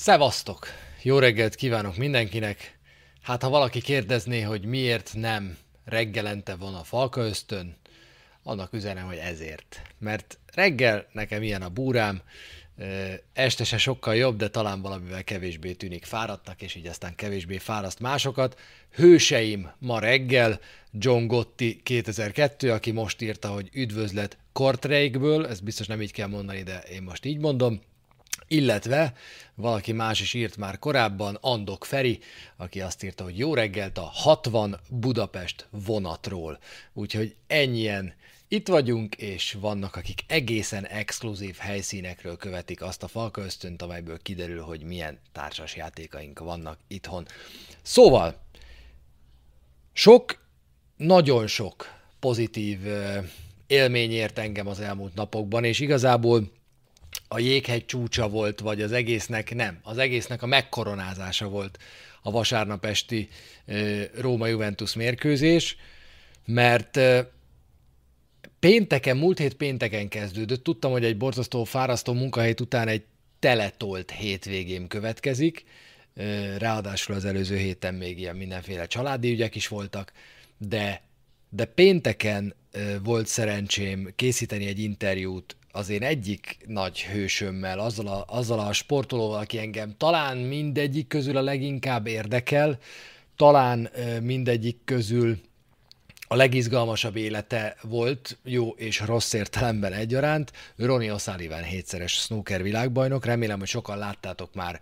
Szevasztok! Jó reggelt kívánok mindenkinek! Hát ha valaki kérdezné, hogy miért nem reggelente van a falka ösztön, annak üzenem, hogy ezért. Mert reggel nekem ilyen a búrám, este se sokkal jobb, de talán valamivel kevésbé tűnik fáradtnak, és így aztán kevésbé fáraszt másokat. Hőseim ma reggel, John Gotti 2002, aki most írta, hogy üdvözlet Kortreikből, ezt biztos nem így kell mondani, de én most így mondom, illetve valaki más is írt már korábban, Andok Feri, aki azt írta, hogy jó reggelt a 60 Budapest vonatról. Úgyhogy ennyien itt vagyunk, és vannak, akik egészen exkluzív helyszínekről követik azt a falka ösztönt, amelyből kiderül, hogy milyen társas játékaink vannak itthon. Szóval, sok, nagyon sok pozitív élmény ért engem az elmúlt napokban, és igazából a jéghegy csúcsa volt, vagy az egésznek nem, az egésznek a megkoronázása volt a vasárnap esti Róma-Juventus mérkőzés, mert pénteken, múlt hét pénteken kezdődött, tudtam, hogy egy borzasztó, fárasztó munkahelyt után egy teletolt hétvégém következik, ráadásul az előző héten még ilyen mindenféle családi ügyek is voltak, de, de pénteken volt szerencsém készíteni egy interjút az én egyik nagy hősömmel, azzal a, azzal a sportolóval, aki engem talán mindegyik közül a leginkább érdekel, talán mindegyik közül legizgalmasabb élete volt, jó és rossz értelemben egyaránt. Ronnie O'Sullivan hétszeres snooker világbajnok. Remélem, hogy sokan láttátok már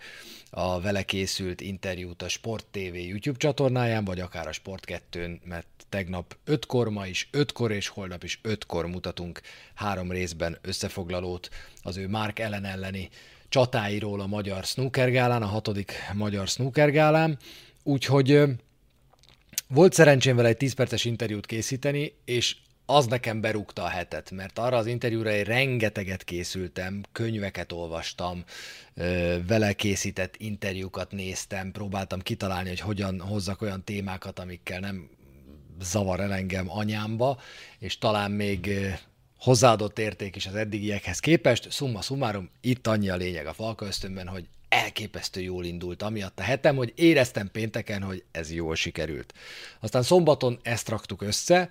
a vele készült interjút a Sport TV YouTube csatornáján, vagy akár a Sport 2-n, mert tegnap ötkor, ma is ötkor, és holnap is ötkor mutatunk három részben összefoglalót az ő Mark Ellen elleni csatáiról a Magyar Snookergálán, a hatodik Magyar Snookergálán. Úgyhogy volt szerencsém vele egy 10 perces interjút készíteni, és az nekem berúgta a hetet, mert arra az interjúra egy rengeteget készültem, könyveket olvastam, vele készített interjúkat néztem, próbáltam kitalálni, hogy hogyan hozzak olyan témákat, amikkel nem zavar el engem anyámba, és talán még hozzáadott érték is az eddigiekhez képest. Summa summarum, itt annyi a lényeg a Falka ösztönben, hogy elképesztő jól indult, amiatt a hetem, hogy éreztem pénteken, hogy ez jól sikerült. Aztán szombaton ezt raktuk össze,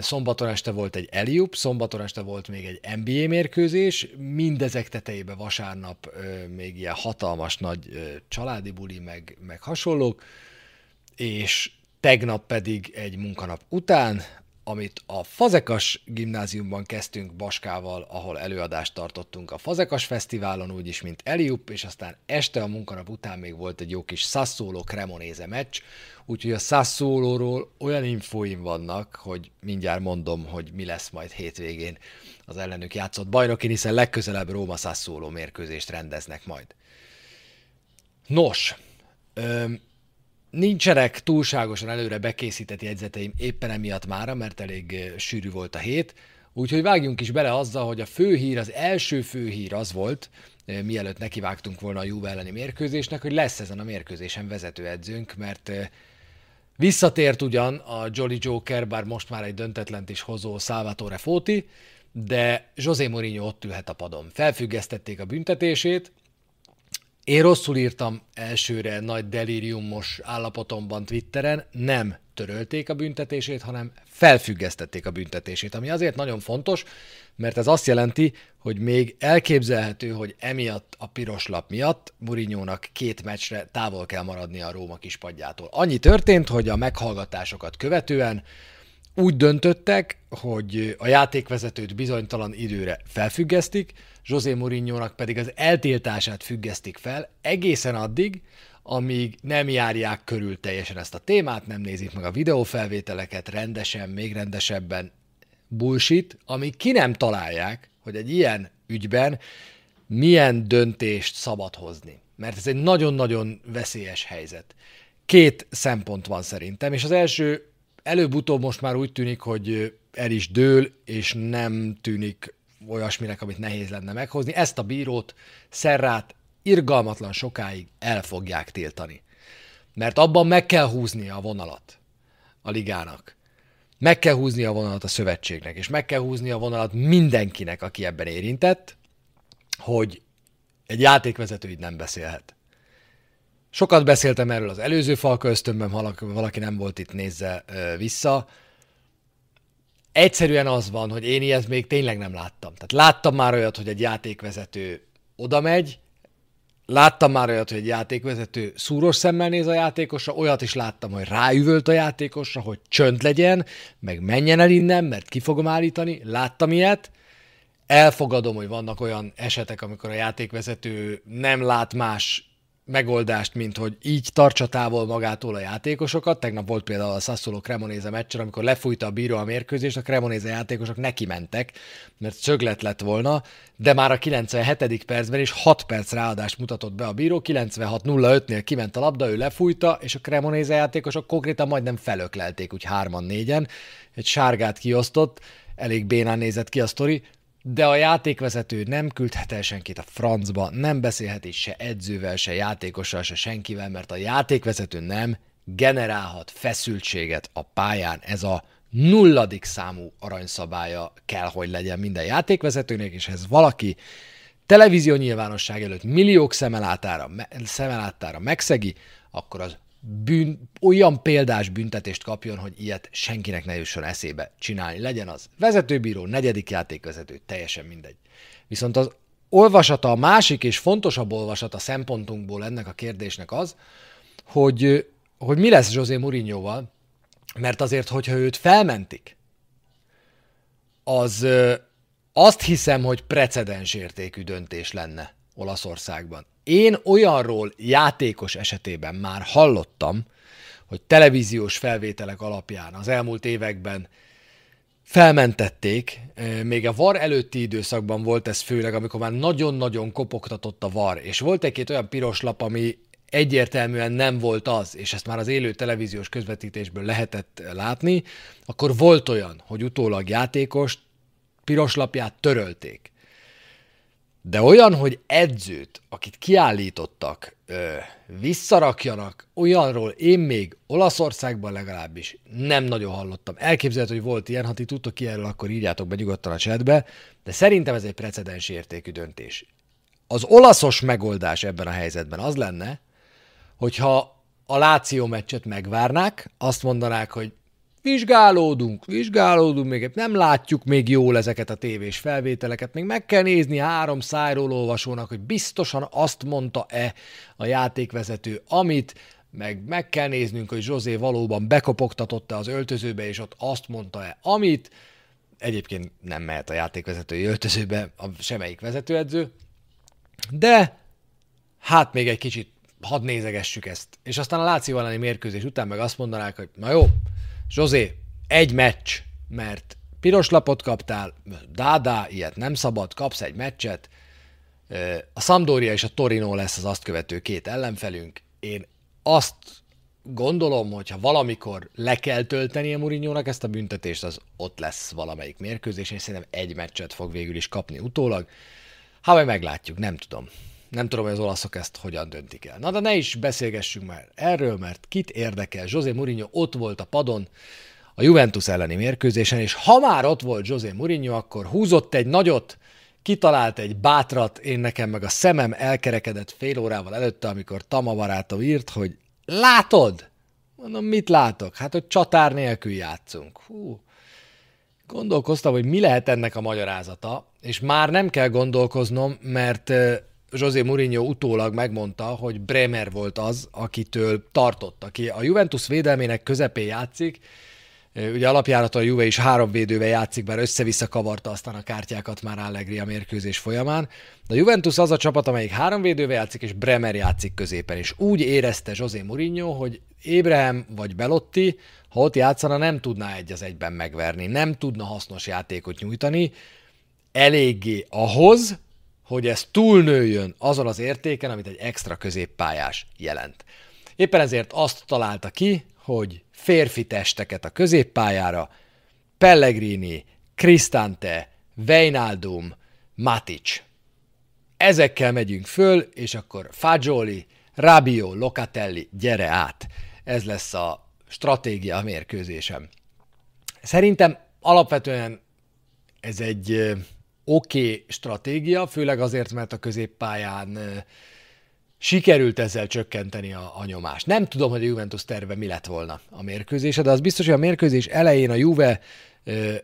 Szombaton este volt egy Eliup, szombaton este volt még egy NBA mérkőzés, mindezek tetejébe vasárnap még ilyen hatalmas nagy családi buli, meg, meg hasonlók, és tegnap pedig egy munkanap után, amit a Fazekas gimnáziumban kezdtünk Baskával, ahol előadást tartottunk a Fazekas Fesztiválon, úgyis, mint Eliup, és aztán este a munkanap után még volt egy jó kis Sassuolo Cremonese meccs, úgyhogy a Sassuolóról olyan infóim vannak, hogy mindjárt mondom, hogy mi lesz majd hétvégén az ellenük játszott bajnokin, hiszen legközelebb Róma Sassuolo mérkőzést rendeznek majd. Nos, öm, Nincsenek túlságosan előre bekészített jegyzeteim éppen emiatt mára, mert elég sűrű volt a hét, úgyhogy vágjunk is bele azzal, hogy a főhír, az első főhír az volt, mielőtt nekivágtunk volna a Juve elleni mérkőzésnek, hogy lesz ezen a mérkőzésen vezetőedzőnk, mert visszatért ugyan a Jolly Joker, bár most már egy döntetlent is hozó Salvatore Foti, de José Mourinho ott ülhet a padon. Felfüggesztették a büntetését, én rosszul írtam elsőre nagy delíriumos állapotomban Twitteren, nem törölték a büntetését, hanem felfüggesztették a büntetését, ami azért nagyon fontos, mert ez azt jelenti, hogy még elképzelhető, hogy emiatt a piros lap miatt Murinyónak két meccsre távol kell maradni a Róma kispadjától. Annyi történt, hogy a meghallgatásokat követően úgy döntöttek, hogy a játékvezetőt bizonytalan időre felfüggesztik, José mourinho pedig az eltiltását függesztik fel egészen addig, amíg nem járják körül teljesen ezt a témát, nem nézik meg a videófelvételeket rendesen, még rendesebben bullshit, amíg ki nem találják, hogy egy ilyen ügyben milyen döntést szabad hozni. Mert ez egy nagyon-nagyon veszélyes helyzet. Két szempont van szerintem, és az első előbb-utóbb most már úgy tűnik, hogy el is dől, és nem tűnik olyasminek, amit nehéz lenne meghozni. Ezt a bírót, Szerrát irgalmatlan sokáig el fogják tiltani. Mert abban meg kell húzni a vonalat a ligának. Meg kell húzni a vonalat a szövetségnek, és meg kell húzni a vonalat mindenkinek, aki ebben érintett, hogy egy játékvezető így nem beszélhet. Sokat beszéltem erről az előző falka ösztönben, valaki, nem volt itt, nézze vissza. Egyszerűen az van, hogy én ilyet még tényleg nem láttam. Tehát láttam már olyat, hogy egy játékvezető oda megy, láttam már olyat, hogy egy játékvezető szúros szemmel néz a játékosra, olyat is láttam, hogy ráüvölt a játékosra, hogy csönd legyen, meg menjen el innen, mert ki fogom állítani. Láttam ilyet, elfogadom, hogy vannak olyan esetek, amikor a játékvezető nem lát más megoldást, mint hogy így tartsa távol magától a játékosokat. Tegnap volt például a Sassuolo Cremonese meccsen, amikor lefújta a bíró a mérkőzést, a Cremonese játékosok neki mentek, mert szöglet lett volna, de már a 97. percben is 6 perc ráadást mutatott be a bíró, 96-05-nél kiment a labda, ő lefújta, és a Cremonese játékosok konkrétan majdnem felöklelték, úgy hárman négyen, egy sárgát kiosztott, elég bénán nézett ki a sztori, de a játékvezető nem küldhet el senkit a francba, nem beszélhet is se edzővel, se játékossal, se senkivel, mert a játékvezető nem generálhat feszültséget a pályán. Ez a nulladik számú aranyszabálya kell, hogy legyen minden játékvezetőnek, és ez valaki televízió nyilvánosság előtt milliók szemelátára, szemelátára megszegi, akkor az bűn, olyan példás büntetést kapjon, hogy ilyet senkinek ne jusson eszébe csinálni. Legyen az vezetőbíró, negyedik játékvezető, teljesen mindegy. Viszont az olvasata, a másik és fontosabb olvasata szempontunkból ennek a kérdésnek az, hogy, hogy mi lesz José Mourinhoval, mert azért, hogyha őt felmentik, az azt hiszem, hogy precedens értékű döntés lenne Olaszországban. Én olyanról játékos esetében már hallottam, hogy televíziós felvételek alapján az elmúlt években felmentették, még a VAR előtti időszakban volt ez főleg, amikor már nagyon-nagyon kopogtatott a VAR, és volt egy-két olyan piros lap, ami egyértelműen nem volt az, és ezt már az élő televíziós közvetítésből lehetett látni, akkor volt olyan, hogy utólag játékos piros lapját törölték. De olyan, hogy edzőt, akit kiállítottak, ö, visszarakjanak, olyanról én még Olaszországban legalábbis nem nagyon hallottam. Elképzelhető, hogy volt ilyen, ha ti tudtok ki erről, akkor írjátok be nyugodtan a chatbe, de szerintem ez egy precedens értékű döntés. Az olaszos megoldás ebben a helyzetben az lenne, hogyha a Láció meccset megvárnák, azt mondanák, hogy vizsgálódunk, vizsgálódunk, még nem látjuk még jól ezeket a tévés felvételeket, még meg kell nézni három szájról olvasónak, hogy biztosan azt mondta-e a játékvezető, amit, meg meg kell néznünk, hogy Zsozé valóban bekopogtatott-e az öltözőbe, és ott azt mondta-e, amit, egyébként nem mehet a játékvezetői öltözőbe a semmelyik vezetőedző, de hát még egy kicsit hadd nézegessük ezt. És aztán a Láció elleni mérkőzés után meg azt mondanák, hogy na jó, Zsozé, egy meccs, mert piros lapot kaptál, dádá, ilyet nem szabad, kapsz egy meccset, a Sampdoria és a Torino lesz az azt követő két ellenfelünk. Én azt gondolom, hogy ha valamikor le kell tölteni a mourinho ezt a büntetést, az ott lesz valamelyik mérkőzés, és szerintem egy meccset fog végül is kapni utólag. Ha majd meglátjuk, nem tudom. Nem tudom, hogy az olaszok ezt hogyan döntik el. Na de ne is beszélgessünk már erről, mert kit érdekel. José Mourinho ott volt a padon a Juventus elleni mérkőzésen, és ha már ott volt José Mourinho, akkor húzott egy nagyot, kitalált egy bátrat, én nekem meg a szemem elkerekedett fél órával előtte, amikor Tama barátom írt, hogy látod? Mondom, mit látok? Hát, hogy csatár nélkül játszunk. Hú. Gondolkoztam, hogy mi lehet ennek a magyarázata, és már nem kell gondolkoznom, mert José Mourinho utólag megmondta, hogy Bremer volt az, akitől tartott, aki a Juventus védelmének közepén játszik, Ugye alapjárat a Juve is három védővel játszik, bár össze-vissza kavarta aztán a kártyákat már Allegri a mérkőzés folyamán. De a Juventus az a csapat, amelyik három védővel játszik, és Bremer játszik középen. És úgy érezte José Mourinho, hogy Ébrahim vagy Belotti, ha ott játszana, nem tudná egy az egyben megverni, nem tudna hasznos játékot nyújtani, eléggé ahhoz, hogy ez túlnőjön azon az értéken, amit egy extra középpályás jelent. Éppen ezért azt találta ki, hogy férfi testeket a középpályára, Pellegrini, Cristante, Weinaldum, Matic. Ezekkel megyünk föl, és akkor Fagioli, Rabio, Locatelli, gyere át. Ez lesz a stratégia a mérkőzésem. Szerintem alapvetően ez egy oké okay stratégia, főleg azért, mert a középpályán sikerült ezzel csökkenteni a, a nyomást. Nem tudom, hogy a Juventus terve mi lett volna a mérkőzése, de az biztos, hogy a mérkőzés elején a Juve ö,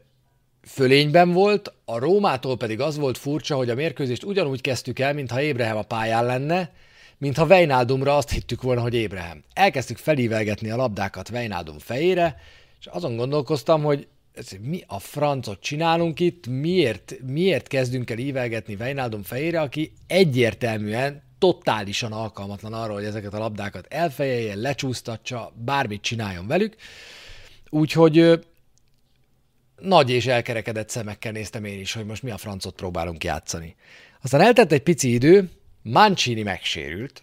fölényben volt, a Rómától pedig az volt furcsa, hogy a mérkőzést ugyanúgy kezdtük el, mintha Ébrehem a pályán lenne, mintha Vejnádumra azt hittük volna, hogy Ébrehem. Elkezdtük felívelgetni a labdákat Vejnádum fejére, és azon gondolkoztam, hogy mi a francot csinálunk itt, miért, miért kezdünk el ívelgetni Vejnádum fejére, aki egyértelműen totálisan alkalmatlan arra, hogy ezeket a labdákat elfejeljen, lecsúsztatsa, bármit csináljon velük. Úgyhogy nagy és elkerekedett szemekkel néztem én is, hogy most mi a francot próbálunk játszani. Aztán eltett egy pici idő, Mancini megsérült,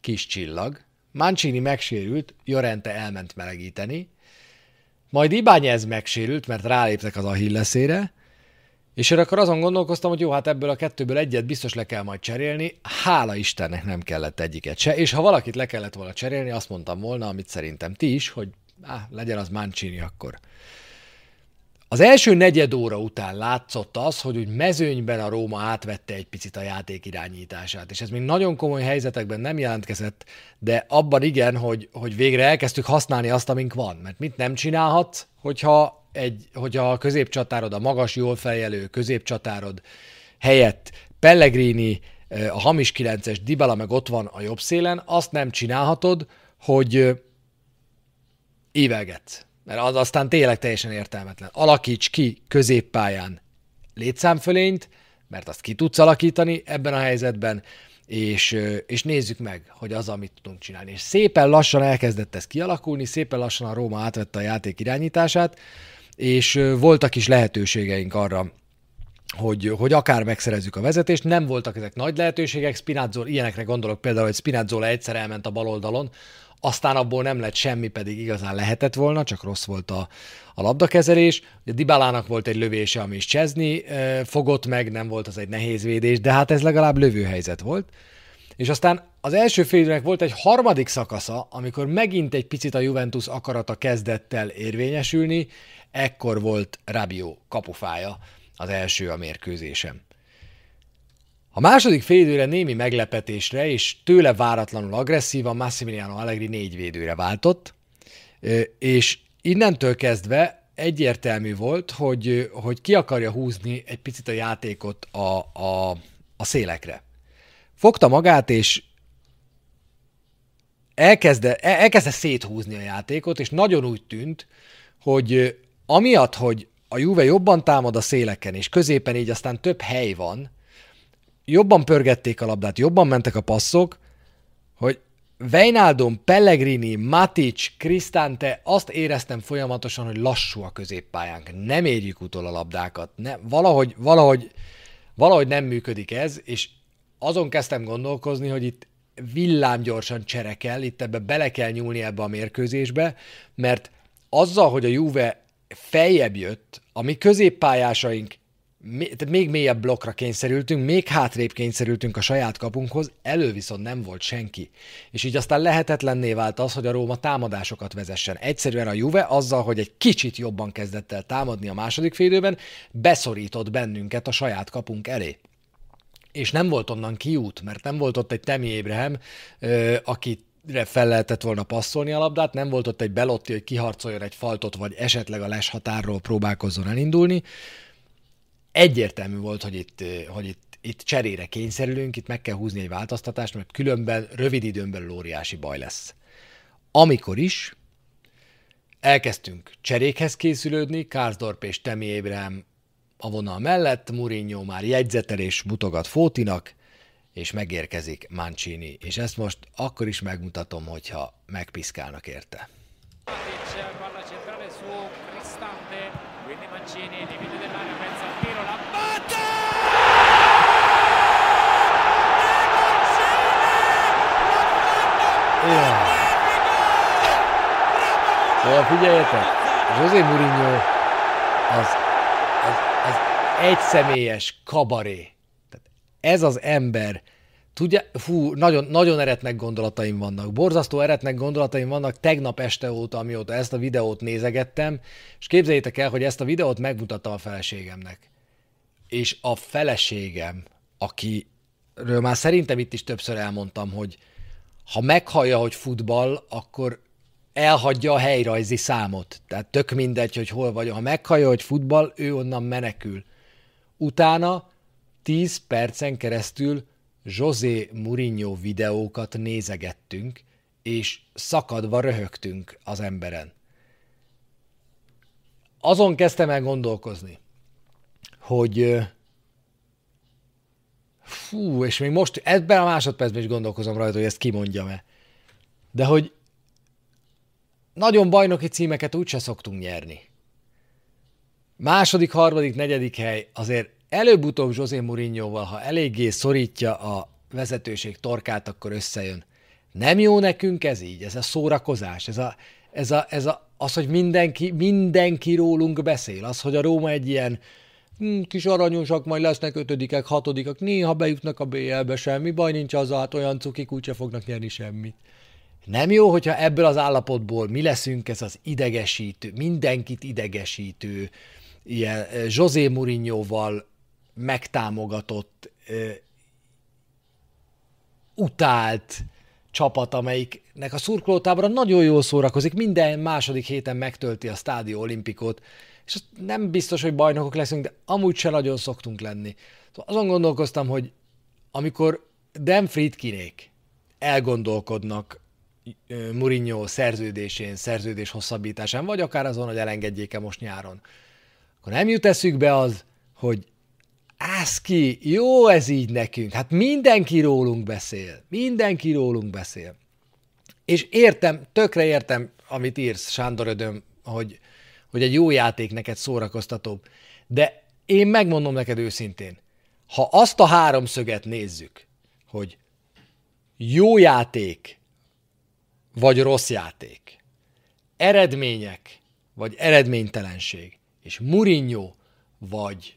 kis csillag, Mancini megsérült, Jorente elment melegíteni, majd Ibányez megsérült, mert ráléptek az Achilleszére, és akkor azon gondolkoztam, hogy jó, hát ebből a kettőből egyet biztos le kell majd cserélni. Hála Istennek nem kellett egyiket se. És ha valakit le kellett volna cserélni, azt mondtam volna, amit szerintem ti is, hogy á, legyen az Mancini akkor. Az első negyed óra után látszott az, hogy úgy mezőnyben a Róma átvette egy picit a játék irányítását, és ez még nagyon komoly helyzetekben nem jelentkezett, de abban igen, hogy, hogy végre elkezdtük használni azt, amink van. Mert mit nem csinálhatsz, hogyha, egy, hogyha a középcsatárod, a magas, jól feljelő középcsatárod helyett Pellegrini, a hamis 9-es Dybala meg ott van a jobb szélen, azt nem csinálhatod, hogy évelgetsz mert az aztán tényleg teljesen értelmetlen. Alakíts ki középpályán létszámfölényt, mert azt ki tudsz alakítani ebben a helyzetben, és, és nézzük meg, hogy az, amit tudunk csinálni. És szépen lassan elkezdett ez kialakulni, szépen lassan a Róma átvette a játék irányítását, és voltak is lehetőségeink arra, hogy, hogy akár megszerezzük a vezetést. Nem voltak ezek nagy lehetőségek, Spinazzola, ilyenekre gondolok például, hogy Spinazzola egyszer elment a bal oldalon, aztán abból nem lett semmi, pedig igazán lehetett volna, csak rossz volt a, a labdakezelés. Ugye Dibalának volt egy lövése, ami is Cseszni fogott meg, nem volt az egy nehéz védés, de hát ez legalább lövőhelyzet volt. És aztán az első félidőnek volt egy harmadik szakasza, amikor megint egy picit a Juventus akarata kezdett el érvényesülni, ekkor volt Rabiot kapufája az első a mérkőzésem. A második félidőre némi meglepetésre és tőle váratlanul agresszívan Massimiliano Allegri négy védőre váltott, és innentől kezdve egyértelmű volt, hogy, hogy ki akarja húzni egy picit a játékot a, a, a szélekre. Fogta magát, és elkezdte, elkezdte széthúzni a játékot, és nagyon úgy tűnt, hogy amiatt, hogy a Juve jobban támad a széleken, és középen így aztán több hely van, jobban pörgették a labdát, jobban mentek a passzok, hogy Vejnaldum, Pellegrini, Matic, Cristante, azt éreztem folyamatosan, hogy lassú a középpályánk, nem érjük utol a labdákat, ne, valahogy, valahogy, valahogy nem működik ez, és azon kezdtem gondolkozni, hogy itt villámgyorsan cserekel, itt ebbe bele kell nyúlni ebbe a mérkőzésbe, mert azzal, hogy a Juve feljebb jött, a mi középpályásaink még mélyebb blokkra kényszerültünk, még hátrébb kényszerültünk a saját kapunkhoz, elő viszont nem volt senki. És így aztán lehetetlenné vált az, hogy a Róma támadásokat vezessen. Egyszerűen a Juve azzal, hogy egy kicsit jobban kezdett el támadni a második félidőben, beszorított bennünket a saját kapunk elé. És nem volt onnan kiút, mert nem volt ott egy Temi Ébrehem, aki fel lehetett volna passzolni a labdát, nem volt ott egy Belotti, hogy kiharcoljon egy faltot, vagy esetleg a les határról próbálkozzon elindulni, egyértelmű volt, hogy itt, hogy itt, itt cserére kényszerülünk, itt meg kell húzni egy változtatást, mert különben rövid időn belül óriási baj lesz. Amikor is elkezdtünk cserékhez készülődni, Kárzdorp és Temi Ébrahim a vonal mellett, Mourinho már jegyzetel és mutogat Fótinak, és megérkezik Mancini, és ezt most akkor is megmutatom, hogyha megpiszkálnak érte. Igen. Szóval figyeljetek, José Mourinho az, az, az egy személyes kabaré. Tehát ez az ember, tudja, fú, nagyon, nagyon eretnek gondolataim vannak, borzasztó eretnek gondolataim vannak tegnap este óta, amióta ezt a videót nézegettem, és képzeljétek el, hogy ezt a videót megmutattam a feleségemnek. és a feleségem, akiről már szerintem itt is többször elmondtam, hogy ha meghallja, hogy futball, akkor elhagyja a helyrajzi számot. Tehát tök mindegy, hogy hol vagy. Ha meghallja, hogy futball, ő onnan menekül. Utána 10 percen keresztül José Mourinho videókat nézegettünk, és szakadva röhögtünk az emberen. Azon kezdtem el gondolkozni, hogy fú, és még most ebben a másodpercben is gondolkozom rajta, hogy ezt kimondjam-e. De hogy nagyon bajnoki címeket úgyse szoktunk nyerni. Második, harmadik, negyedik hely azért előbb-utóbb José Mourinhoval, ha eléggé szorítja a vezetőség torkát, akkor összejön. Nem jó nekünk ez így, ez a szórakozás, ez, a, ez, a, ez a, az, hogy mindenki, mindenki rólunk beszél, az, hogy a Róma egy ilyen kis aranyosak, majd lesznek ötödikek, hatodikak, néha bejutnak a BL-be, semmi baj nincs az, hát olyan cukik úgyse fognak nyerni semmit. Nem jó, hogyha ebből az állapotból mi leszünk ez az idegesítő, mindenkit idegesítő, ilyen José Mourinhoval megtámogatott, utált csapat, amelyiknek a szurkolótábora nagyon jól szórakozik, minden második héten megtölti a stádió olimpikot, és nem biztos, hogy bajnokok leszünk, de amúgy se nagyon szoktunk lenni. Szóval azon gondolkoztam, hogy amikor Dan Friedkinék elgondolkodnak Mourinho szerződésén, szerződés hosszabbításán, vagy akár azon, hogy elengedjék-e most nyáron, akkor nem jut eszükbe az, hogy ki, jó ez így nekünk, hát mindenki rólunk beszél, mindenki rólunk beszél. És értem, tökre értem, amit írsz, Sándor Ödöm, hogy, hogy egy jó játék neked szórakoztatóbb, de én megmondom neked őszintén, ha azt a háromszöget nézzük, hogy jó játék, vagy rossz játék, eredmények, vagy eredménytelenség, és Mourinho, vagy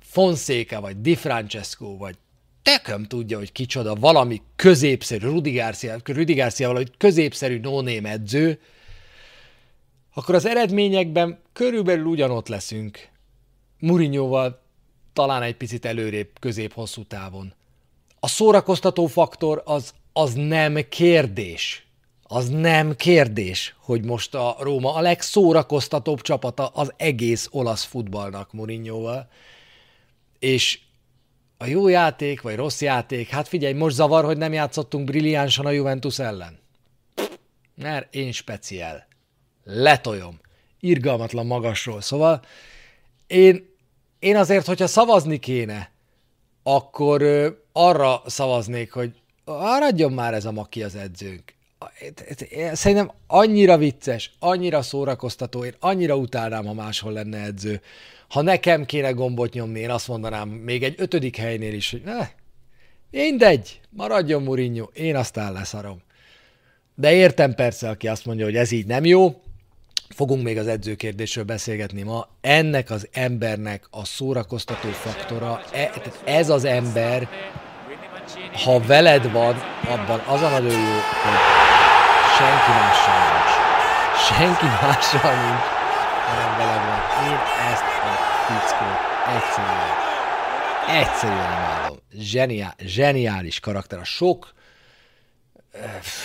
Fonseca, vagy Di Francesco, vagy teköm tudja, hogy kicsoda, valami középszerű, Rudi Garcia, Rudi Garcia valahogy középszerű no edző, akkor az eredményekben körülbelül ugyanott leszünk. Murinyóval talán egy picit előrébb közép-hosszú távon. A szórakoztató faktor az, az nem kérdés. Az nem kérdés, hogy most a Róma a legszórakoztatóbb csapata az egész olasz futballnak Murinyóval és a jó játék, vagy rossz játék, hát figyelj, most zavar, hogy nem játszottunk brilliánsan a Juventus ellen. Mert én speciál. Letoljom. Irgalmatlan magasról. Szóval én, én azért, hogyha szavazni kéne, akkor arra szavaznék, hogy maradjon már ez a maki az edzőnk. Szerintem annyira vicces, annyira szórakoztató, én annyira utálnám, ha máshol lenne edző. Ha nekem kéne gombot nyomni, én azt mondanám még egy ötödik helynél is, hogy ne, mindegy, maradjon Mourinho, én aztán leszarom. De értem persze, aki azt mondja, hogy ez így nem jó, fogunk még az edzőkérdésről beszélgetni ma. Ennek az embernek a szórakoztató faktora, e, ez az ember, ha veled van, abban az a nagyon jó, hogy senki mással nincs. Senki mással nincs, hanem veled van. Én ezt fickót. Egyszerűen. Egyszerűen imádom. Zseniál, zseniális karakter. A sok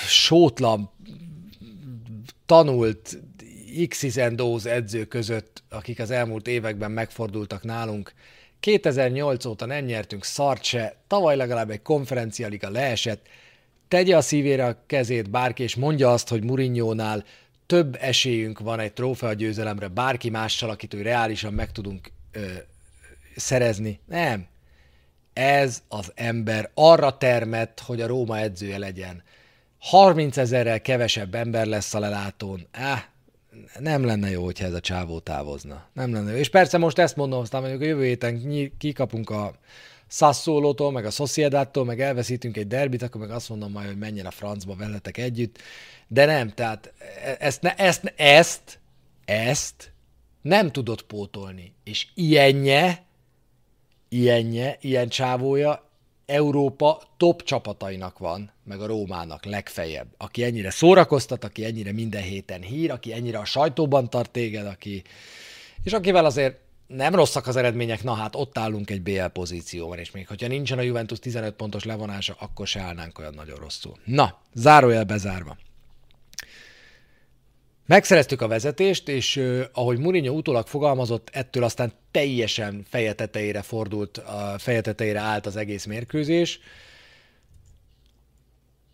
sótlan, tanult x edző között, akik az elmúlt években megfordultak nálunk, 2008 óta nem nyertünk szart se, tavaly legalább egy konferencialiga leesett, tegye a szívére a kezét bárki, és mondja azt, hogy Murinyónál több esélyünk van egy trófea győzelemre bárki mással, akit ő reálisan meg tudunk ö, szerezni. Nem. Ez az ember arra termett, hogy a Róma edzője legyen. 30 ezerrel kevesebb ember lesz a lelátón. Ah, nem lenne jó, hogyha ez a csávó távozna. Nem lenne jó. És persze most ezt mondom, aztán mondjuk a jövő héten kikapunk a Sassuolo-tól, meg a Sociedad-tól, meg elveszítünk egy derbit, akkor meg azt mondom majd, hogy menjen a francba veletek együtt. De nem, tehát ezt, ezt, ezt, ezt nem tudott pótolni. És ilyenje, ilyenje, ilyen csávója Európa top csapatainak van, meg a Rómának legfeljebb. Aki ennyire szórakoztat, aki ennyire minden héten hír, aki ennyire a sajtóban tart téged, aki... És akivel azért nem rosszak az eredmények, na hát ott állunk egy BL pozícióban, és még hogyha nincsen a Juventus 15 pontos levonása, akkor se állnánk olyan nagyon rosszul. Na, zárójel bezárva. Megszereztük a vezetést, és uh, ahogy Mourinho utólag fogalmazott, ettől aztán teljesen feje fordult, a feje állt az egész mérkőzés.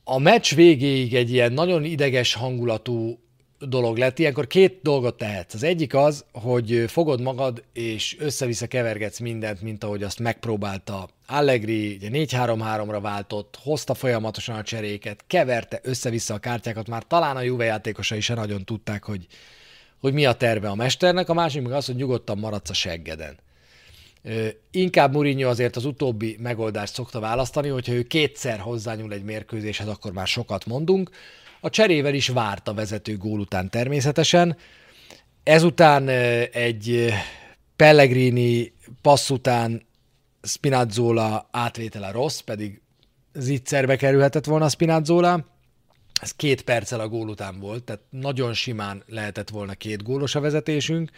A meccs végéig egy ilyen nagyon ideges hangulatú dolog lett. Ilyenkor két dolgot tehetsz. Az egyik az, hogy fogod magad, és össze-vissza kevergetsz mindent, mint ahogy azt megpróbálta Allegri, ugye 4-3-3-ra váltott, hozta folyamatosan a cseréket, keverte össze-vissza a kártyákat, már talán a Juve játékosai se nagyon tudták, hogy, hogy mi a terve a mesternek, a másik meg az, hogy nyugodtan maradsz a seggeden. Inkább Mourinho azért az utóbbi megoldást szokta választani, hogyha ő kétszer hozzányúl egy mérkőzéshez, akkor már sokat mondunk. A cserével is várt a vezető gól után természetesen. Ezután egy Pellegrini passz után Spinazzola átvétele rossz, pedig zicserbe kerülhetett volna Spinazzola. Ez két perccel a gól után volt, tehát nagyon simán lehetett volna két gólos a vezetésünk,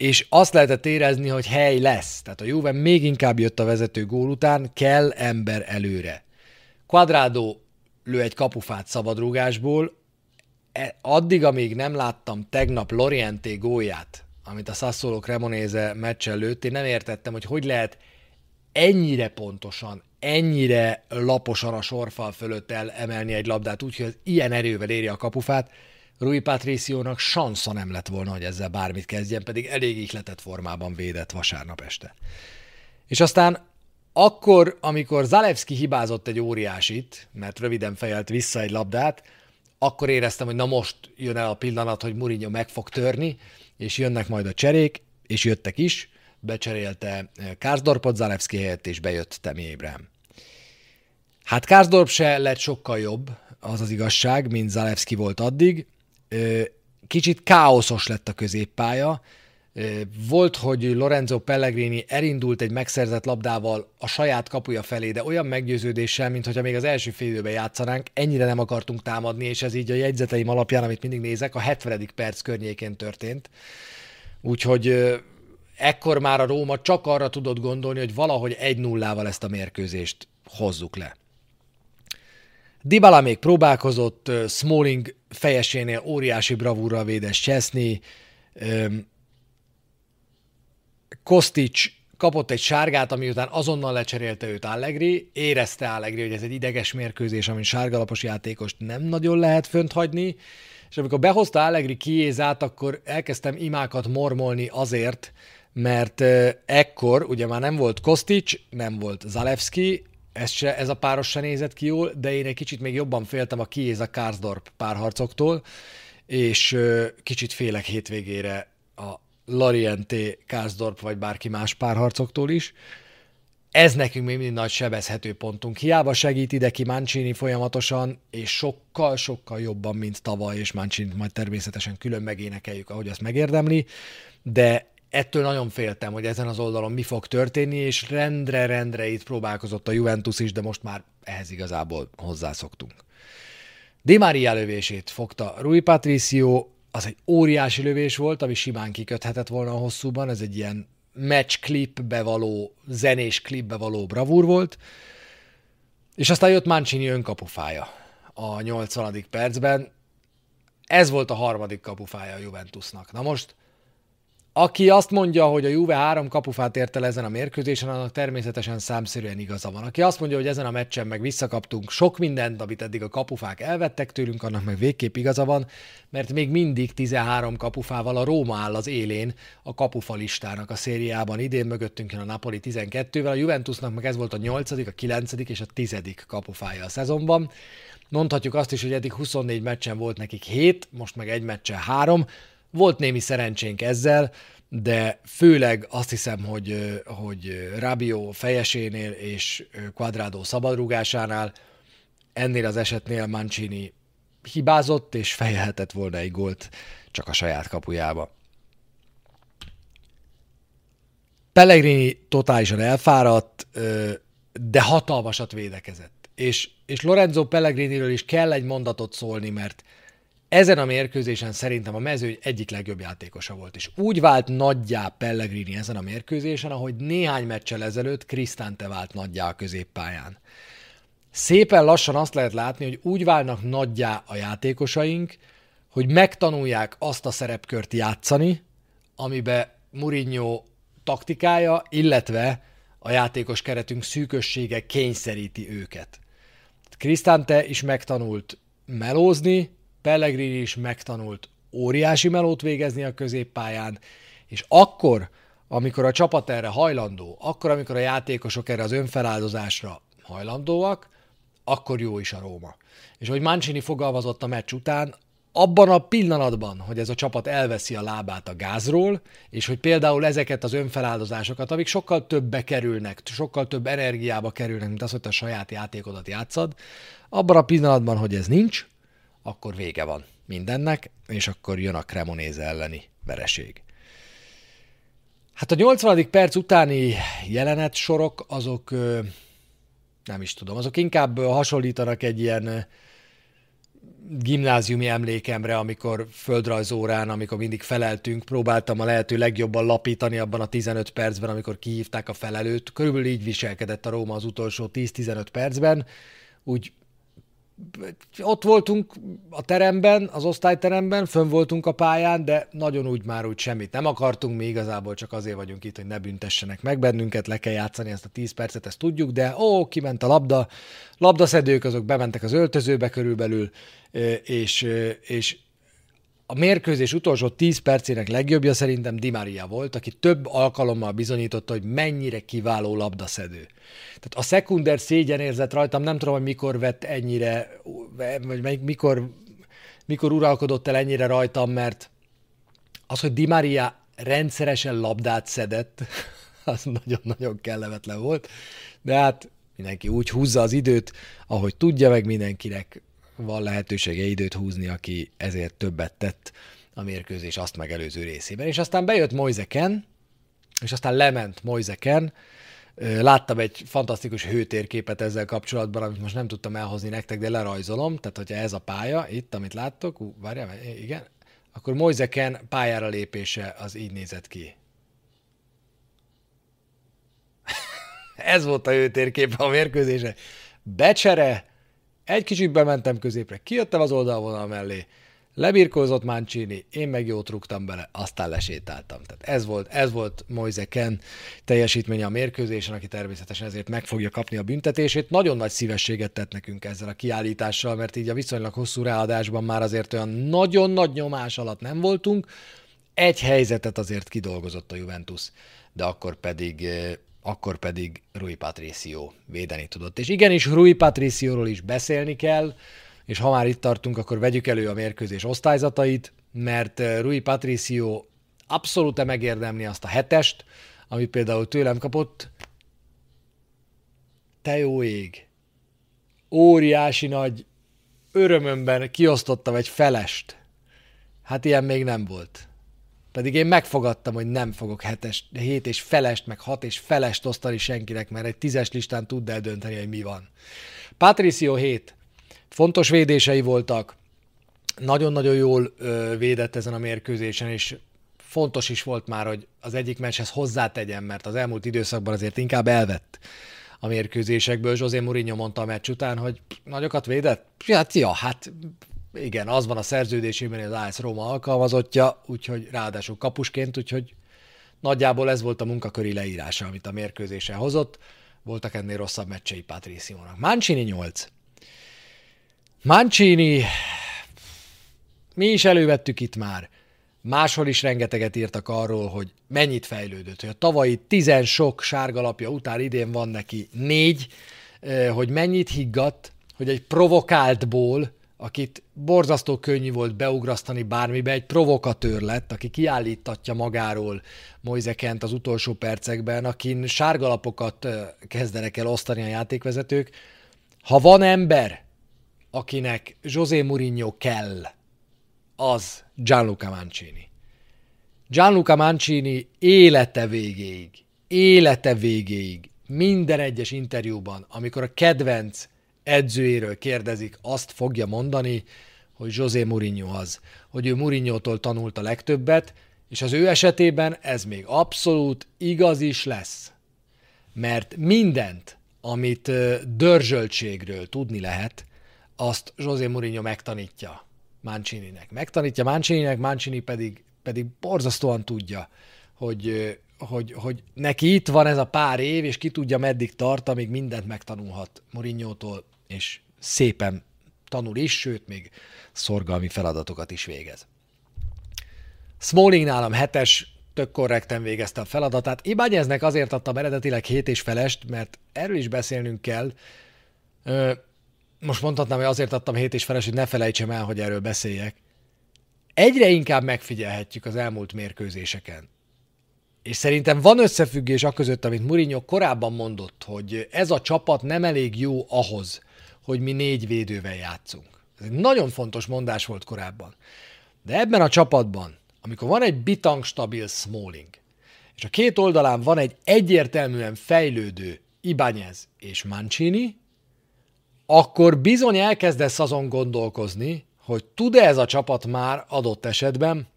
és azt lehetett érezni, hogy hely lesz. Tehát a Juve még inkább jött a vezető gól után, kell ember előre. Quadrado lő egy kapufát szabadrúgásból, e, addig, amíg nem láttam tegnap Lorienté gólját, amit a Sassuolo Cremonese meccsen lőtt, én nem értettem, hogy hogy lehet ennyire pontosan, ennyire laposan a sorfal fölött emelni egy labdát, úgyhogy ilyen erővel éri a kapufát, Rui Patriciónak sansza nem lett volna, hogy ezzel bármit kezdjen, pedig elég ihletett formában védett vasárnap este. És aztán akkor, amikor Zalewski hibázott egy óriásit, mert röviden fejelt vissza egy labdát, akkor éreztem, hogy na most jön el a pillanat, hogy Mourinho meg fog törni, és jönnek majd a cserék, és jöttek is, becserélte Kárzdorpot Zalewski helyett, és bejött Temi Ébrahim. Hát Kárzdorp se lett sokkal jobb, az az igazság, mint Zalewski volt addig. Kicsit káoszos lett a középpálya, volt, hogy Lorenzo Pellegrini elindult egy megszerzett labdával a saját kapuja felé, de olyan meggyőződéssel, mintha még az első fél időben játszanánk, ennyire nem akartunk támadni, és ez így a jegyzeteim alapján, amit mindig nézek, a 70. perc környékén történt. Úgyhogy ekkor már a Róma csak arra tudott gondolni, hogy valahogy egy nullával ezt a mérkőzést hozzuk le. Dybala még próbálkozott, Smalling fejesénél óriási bravúrral védett Chesney, Kostic kapott egy sárgát, ami után azonnal lecserélte őt Allegri, érezte Allegri, hogy ez egy ideges mérkőzés, amin sárgalapos játékost nem nagyon lehet fönt hagyni, és amikor behozta Allegri kiézát, akkor elkezdtem imákat mormolni azért, mert ekkor ugye már nem volt Kostic, nem volt Zalewski, ez, se, ez a páros se nézett ki jól, de én egy kicsit még jobban féltem a Kiéza Karsdorp párharcoktól, és kicsit félek hétvégére a Larienté, Kászdorp vagy bárki más párharcoktól is. Ez nekünk még mindig nagy sebezhető pontunk. Hiába segít ide ki Mancini folyamatosan, és sokkal-sokkal jobban, mint tavaly, és Mancini majd természetesen külön megénekeljük, ahogy azt megérdemli, de ettől nagyon féltem, hogy ezen az oldalon mi fog történni, és rendre-rendre itt próbálkozott a Juventus is, de most már ehhez igazából hozzászoktunk. Di Maria lövését fogta Rui Patricio, az egy óriási lövés volt, ami simán kiköthetett volna a hosszúban, ez egy ilyen match klipbe való, zenés klipbe való bravúr volt, és aztán jött Mancini önkapufája a 80. percben, ez volt a harmadik kapufája a Juventusnak. Na most aki azt mondja, hogy a Juve három kapufát ért el ezen a mérkőzésen, annak természetesen számszerűen igaza van. Aki azt mondja, hogy ezen a meccsen meg visszakaptunk sok mindent, amit eddig a kapufák elvettek tőlünk, annak meg végképp igaza van, mert még mindig 13 kapufával a Róma áll az élén a kapufa listának a szériában. Idén mögöttünk jön a Napoli 12-vel, a Juventusnak meg ez volt a 8., a 9. és a 10. kapufája a szezonban. Mondhatjuk azt is, hogy eddig 24 meccsen volt nekik 7, most meg egy meccsen 3, volt némi szerencsénk ezzel, de főleg azt hiszem, hogy, hogy Rabio fejesénél és Quadrado szabadrúgásánál ennél az esetnél Mancini hibázott, és fejelhetett volna egy gólt csak a saját kapujába. Pellegrini totálisan elfáradt, de hatalmasat védekezett. És, és Lorenzo Pellegriniről is kell egy mondatot szólni, mert ezen a mérkőzésen szerintem a mező egyik legjobb játékosa volt, és úgy vált nagyjá Pellegrini ezen a mérkőzésen, ahogy néhány meccsel ezelőtt Krisztánte vált nagyjá a középpályán. Szépen lassan azt lehet látni, hogy úgy válnak nagyjá a játékosaink, hogy megtanulják azt a szerepkört játszani, amibe Mourinho taktikája, illetve a játékos keretünk szűkössége kényszeríti őket. Krisztánte is megtanult melózni, Pellegrini is megtanult óriási melót végezni a középpályán, és akkor, amikor a csapat erre hajlandó, akkor, amikor a játékosok erre az önfeláldozásra hajlandóak, akkor jó is a Róma. És hogy Mancini fogalmazott a meccs után, abban a pillanatban, hogy ez a csapat elveszi a lábát a gázról, és hogy például ezeket az önfeláldozásokat, amik sokkal többbe kerülnek, sokkal több energiába kerülnek, mint az, hogy a saját játékodat játszad, abban a pillanatban, hogy ez nincs, akkor vége van mindennek, és akkor jön a Cremonéze elleni vereség. Hát a 80. perc utáni jelenet sorok, azok nem is tudom, azok inkább hasonlítanak egy ilyen gimnáziumi emlékemre, amikor földrajzórán, amikor mindig feleltünk, próbáltam a lehető legjobban lapítani abban a 15 percben, amikor kihívták a felelőt. Körülbelül így viselkedett a Róma az utolsó 10-15 percben. Úgy ott voltunk a teremben, az osztályteremben, fönn voltunk a pályán, de nagyon úgy már úgy semmit nem akartunk, mi igazából csak azért vagyunk itt, hogy ne büntessenek meg bennünket, le kell játszani ezt a 10 percet, ezt tudjuk, de ó, kiment a labda, labdaszedők azok bementek az öltözőbe körülbelül, és, és a mérkőzés utolsó 10 percének legjobbja szerintem Di Maria volt, aki több alkalommal bizonyította, hogy mennyire kiváló labdaszedő. Tehát a szekunder szégyenérzet rajtam, nem tudom, hogy mikor vett ennyire, vagy mikor, mikor uralkodott el ennyire rajtam, mert az, hogy Di Maria rendszeresen labdát szedett, az nagyon-nagyon kellemetlen volt, de hát mindenki úgy húzza az időt, ahogy tudja, meg mindenkinek van lehetősége időt húzni, aki ezért többet tett a mérkőzés azt megelőző részében. És aztán bejött Moiseken, és aztán lement Moiseken, Láttam egy fantasztikus hőtérképet ezzel kapcsolatban, amit most nem tudtam elhozni nektek, de lerajzolom. Tehát, hogyha ez a pálya, itt, amit láttok, ú, várjál, igen, akkor Moiseken pályára lépése az így nézett ki. ez volt a hőtérkép a mérkőzése. Becsere, egy kicsit bementem középre, kijöttem az oldalvonal mellé, lebirkózott Mancini, én meg jót rúgtam bele, aztán lesétáltam. Tehát ez volt, ez volt Moise Ken teljesítménye a mérkőzésen, aki természetesen ezért meg fogja kapni a büntetését. Nagyon nagy szívességet tett nekünk ezzel a kiállítással, mert így a viszonylag hosszú ráadásban már azért olyan nagyon nagy nyomás alatt nem voltunk. Egy helyzetet azért kidolgozott a Juventus, de akkor pedig akkor pedig Rui Patricio védeni tudott. És igenis Rui Patricióról is beszélni kell, és ha már itt tartunk, akkor vegyük elő a mérkőzés osztályzatait, mert eh, Rui Patricio abszolút megérdemli azt a hetest, amit például tőlem kapott. Te jó ég! Óriási nagy örömömben kiosztottam egy felest. Hát ilyen még nem volt. Pedig én megfogadtam, hogy nem fogok hetes, hét és felest, meg hat és felest osztani senkinek, mert egy tízes listán tud eldönteni, hogy mi van. Patricio 7. Fontos védései voltak, nagyon-nagyon jól ö, védett ezen a mérkőzésen, és fontos is volt már, hogy az egyik meccshez hozzátegyem, mert az elmúlt időszakban azért inkább elvett a mérkőzésekből. José Mourinho mondta a meccs után, hogy nagyokat védett? Hát, ja, hát igen, az van a szerződésében, az AS Roma alkalmazottja, úgyhogy ráadásul kapusként, úgyhogy nagyjából ez volt a munkaköri leírása, amit a mérkőzésen hozott. Voltak ennél rosszabb meccsei Patriciónak. Mancini 8. Mancini, mi is elővettük itt már. Máshol is rengeteget írtak arról, hogy mennyit fejlődött, hogy a tavalyi tizen sok sárgalapja után idén van neki négy, eh, hogy mennyit higgadt, hogy egy provokáltból akit borzasztó könnyű volt beugrasztani bármibe, egy provokatőr lett, aki kiállítatja magáról Moisekent az utolsó percekben, akin sárgalapokat kezdenek el osztani a játékvezetők. Ha van ember, akinek José Mourinho kell, az Gianluca Mancini. Gianluca Mancini élete végéig, élete végéig, minden egyes interjúban, amikor a kedvenc edzőjéről kérdezik, azt fogja mondani, hogy José Mourinho az, hogy ő Mourinho-tól tanult a legtöbbet, és az ő esetében ez még abszolút igaz is lesz. Mert mindent, amit dörzsöltségről tudni lehet, azt José Mourinho megtanítja Mancininek. Megtanítja Mancininek, Mancini pedig, pedig borzasztóan tudja, hogy, hogy, hogy neki itt van ez a pár év, és ki tudja meddig tart, amíg mindent megtanulhat Mourinho-tól, és szépen tanul is, sőt, még szorgalmi feladatokat is végez. Smalling nálam hetes, tök korrekten végezte a feladatát. Ibányeznek azért adtam eredetileg hét és felest, mert erről is beszélnünk kell. Most mondhatnám, hogy azért adtam hét és felest, hogy ne felejtsem el, hogy erről beszéljek. Egyre inkább megfigyelhetjük az elmúlt mérkőzéseken. És szerintem van összefüggés a között, amit Mourinho korábban mondott, hogy ez a csapat nem elég jó ahhoz, hogy mi négy védővel játszunk. Ez egy nagyon fontos mondás volt korábban. De ebben a csapatban, amikor van egy bitang stabil Smalling, és a két oldalán van egy egyértelműen fejlődő Ibanez és Mancini, akkor bizony elkezdesz azon gondolkozni, hogy tud-e ez a csapat már adott esetben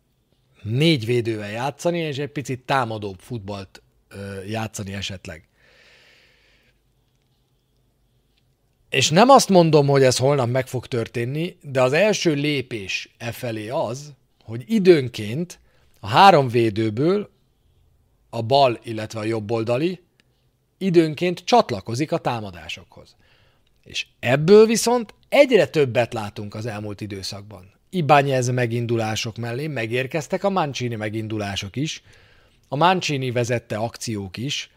négy védővel játszani, és egy picit támadóbb futballt játszani esetleg. És nem azt mondom, hogy ez holnap meg fog történni, de az első lépés e felé az, hogy időnként a három védőből a bal, illetve a jobb oldali időnként csatlakozik a támadásokhoz. És ebből viszont egyre többet látunk az elmúlt időszakban. Ibányez megindulások mellé megérkeztek a Mancini megindulások is, a Mancini vezette akciók is,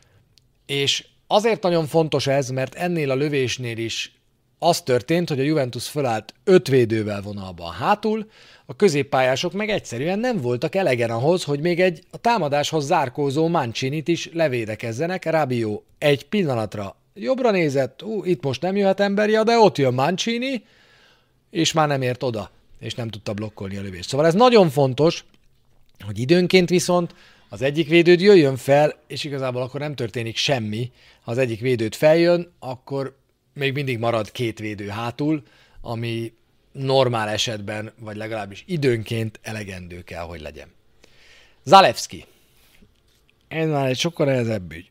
és azért nagyon fontos ez, mert ennél a lövésnél is az történt, hogy a Juventus fölállt öt védővel vonalban hátul, a középpályások meg egyszerűen nem voltak elegen ahhoz, hogy még egy a támadáshoz zárkózó Mancinit is levédekezzenek. Rabió egy pillanatra jobbra nézett, ú, itt most nem jöhet emberi, de ott jön Mancini, és már nem ért oda, és nem tudta blokkolni a lövést. Szóval ez nagyon fontos, hogy időnként viszont az egyik védőd jöjjön fel, és igazából akkor nem történik semmi. Ha az egyik védőt feljön, akkor még mindig marad két védő hátul, ami normál esetben, vagy legalábbis időnként elegendő kell, hogy legyen. Zalewski. Ez már egy sokkal nehezebb ügy.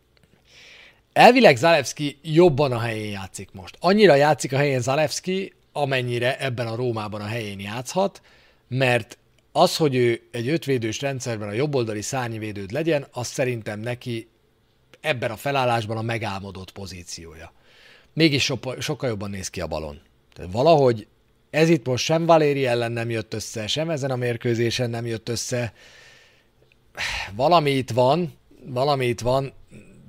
Elvileg Zalewski jobban a helyén játszik most. Annyira játszik a helyén Zalewski, amennyire ebben a Rómában a helyén játszhat, mert az, hogy ő egy ötvédős rendszerben a jobboldali szárnyvédőd legyen, az szerintem neki ebben a felállásban a megálmodott pozíciója. Mégis so- sokkal jobban néz ki a balon. Tehát valahogy ez itt most sem Valéri ellen nem jött össze, sem ezen a mérkőzésen nem jött össze. Valami itt van, valami itt van,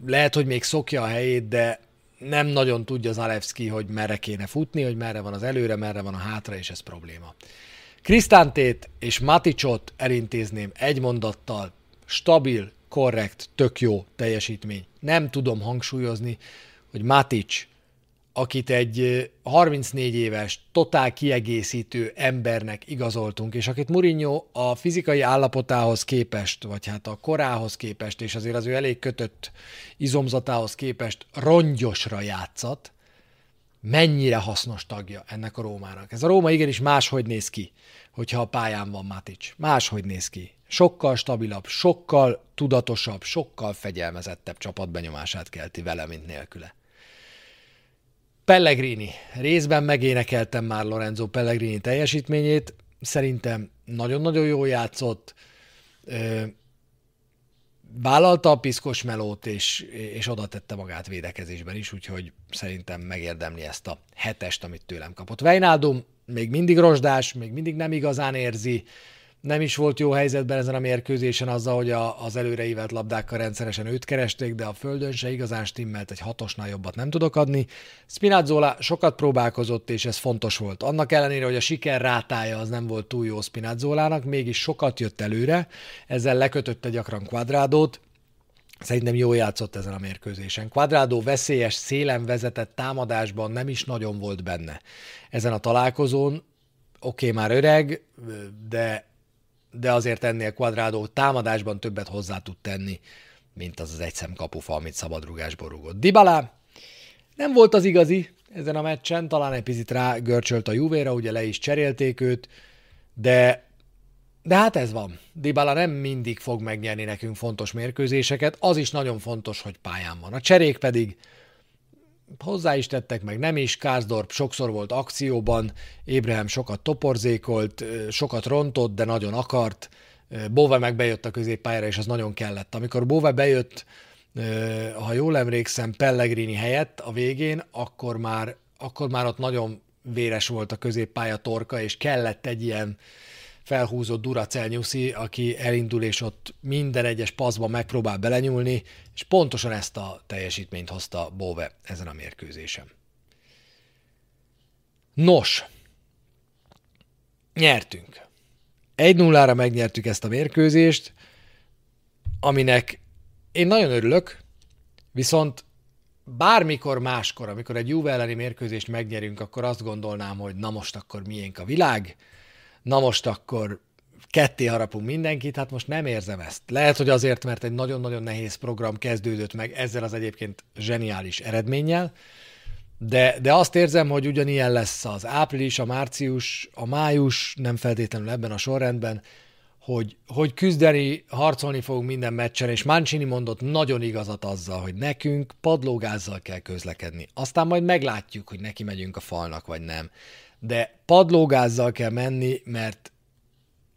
lehet, hogy még szokja a helyét, de nem nagyon tudja Zalewski, hogy merre kéne futni, hogy merre van az előre, merre van a hátra, és ez probléma. Krisztántét és Maticsot elintézném egy mondattal, stabil, korrekt, tök jó teljesítmény. Nem tudom hangsúlyozni, hogy Matic akit egy 34 éves, totál kiegészítő embernek igazoltunk, és akit Mourinho a fizikai állapotához képest, vagy hát a korához képest, és azért az ő elég kötött izomzatához képest rongyosra játszat, mennyire hasznos tagja ennek a Rómának. Ez a Róma igenis máshogy néz ki, hogyha a pályán van Matic. Máshogy néz ki. Sokkal stabilabb, sokkal tudatosabb, sokkal fegyelmezettebb csapatbenyomását kelti vele, mint nélküle. Pellegrini. Részben megénekeltem már Lorenzo Pellegrini teljesítményét. Szerintem nagyon-nagyon jól játszott. Vállalta a piszkos melót, és, és oda tette magát védekezésben is, úgyhogy szerintem megérdemli ezt a hetest, amit tőlem kapott. Vejnádum még mindig rozsdás, még mindig nem igazán érzi, nem is volt jó helyzetben ezen a mérkőzésen azzal, hogy a, az előreívelt labdákkal rendszeresen őt keresték, de a földön se igazán stimmelt, egy hatosnál jobbat nem tudok adni. Spinazzola sokat próbálkozott, és ez fontos volt. Annak ellenére, hogy a siker rátája az nem volt túl jó Spinazzolának, mégis sokat jött előre, ezzel lekötötte gyakran kvadrádót, Szerintem jól játszott ezen a mérkőzésen. Quadrado veszélyes, szélen vezetett támadásban nem is nagyon volt benne. Ezen a találkozón, oké, okay, már öreg, de de azért ennél Quadrado támadásban többet hozzá tud tenni, mint az az egyszem kapufa, amit szabadrugásból rúgott. Dybala nem volt az igazi, ezen a meccsen, talán egy picit rá görcsölt a Juvéra, ugye le is cserélték őt, de de hát ez van. Dybala nem mindig fog megnyerni nekünk fontos mérkőzéseket, az is nagyon fontos, hogy pályán van. A cserék pedig hozzá is tettek, meg nem is. Kárzdorp sokszor volt akcióban, Ébrehem sokat toporzékolt, sokat rontott, de nagyon akart. Bove meg bejött a középpályára, és az nagyon kellett. Amikor Bove bejött, ha jól emlékszem, Pellegrini helyett a végén, akkor már, akkor már ott nagyon véres volt a középpálya torka, és kellett egy ilyen felhúzott Duracell aki elindul, és ott minden egyes paszba megpróbál belenyúlni, és pontosan ezt a teljesítményt hozta Bove ezen a mérkőzésen. Nos, nyertünk. 1-0-ra megnyertük ezt a mérkőzést, aminek én nagyon örülök, viszont bármikor máskor, amikor egy Juve elleni mérkőzést megnyerünk, akkor azt gondolnám, hogy na most akkor miénk a világ, na most akkor ketté harapunk mindenkit, hát most nem érzem ezt. Lehet, hogy azért, mert egy nagyon-nagyon nehéz program kezdődött meg ezzel az egyébként zseniális eredménnyel, de, de azt érzem, hogy ugyanilyen lesz az április, a március, a május, nem feltétlenül ebben a sorrendben, hogy, hogy küzdeni, harcolni fogunk minden meccsen, és Mancini mondott nagyon igazat azzal, hogy nekünk padlógázzal kell közlekedni. Aztán majd meglátjuk, hogy neki megyünk a falnak, vagy nem de padlógázzal kell menni, mert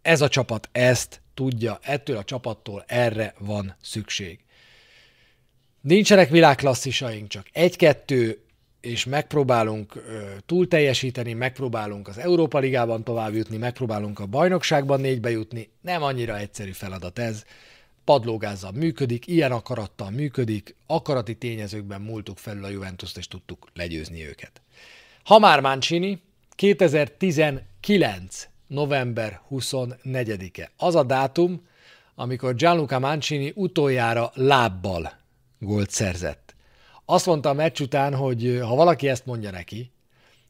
ez a csapat ezt tudja, ettől a csapattól erre van szükség. Nincsenek világklasszisaink, csak egy-kettő, és megpróbálunk túl teljesíteni, megpróbálunk az Európa Ligában tovább jutni, megpróbálunk a bajnokságban négybe jutni. Nem annyira egyszerű feladat ez. Padlógázzal működik, ilyen akarattal működik, akarati tényezőkben múltuk felül a Juventus-t, és tudtuk legyőzni őket. Ha már Mancini, 2019. november 24-e. Az a dátum, amikor Gianluca Mancini utoljára lábbal gólt szerzett. Azt mondta a meccs után, hogy ha valaki ezt mondja neki,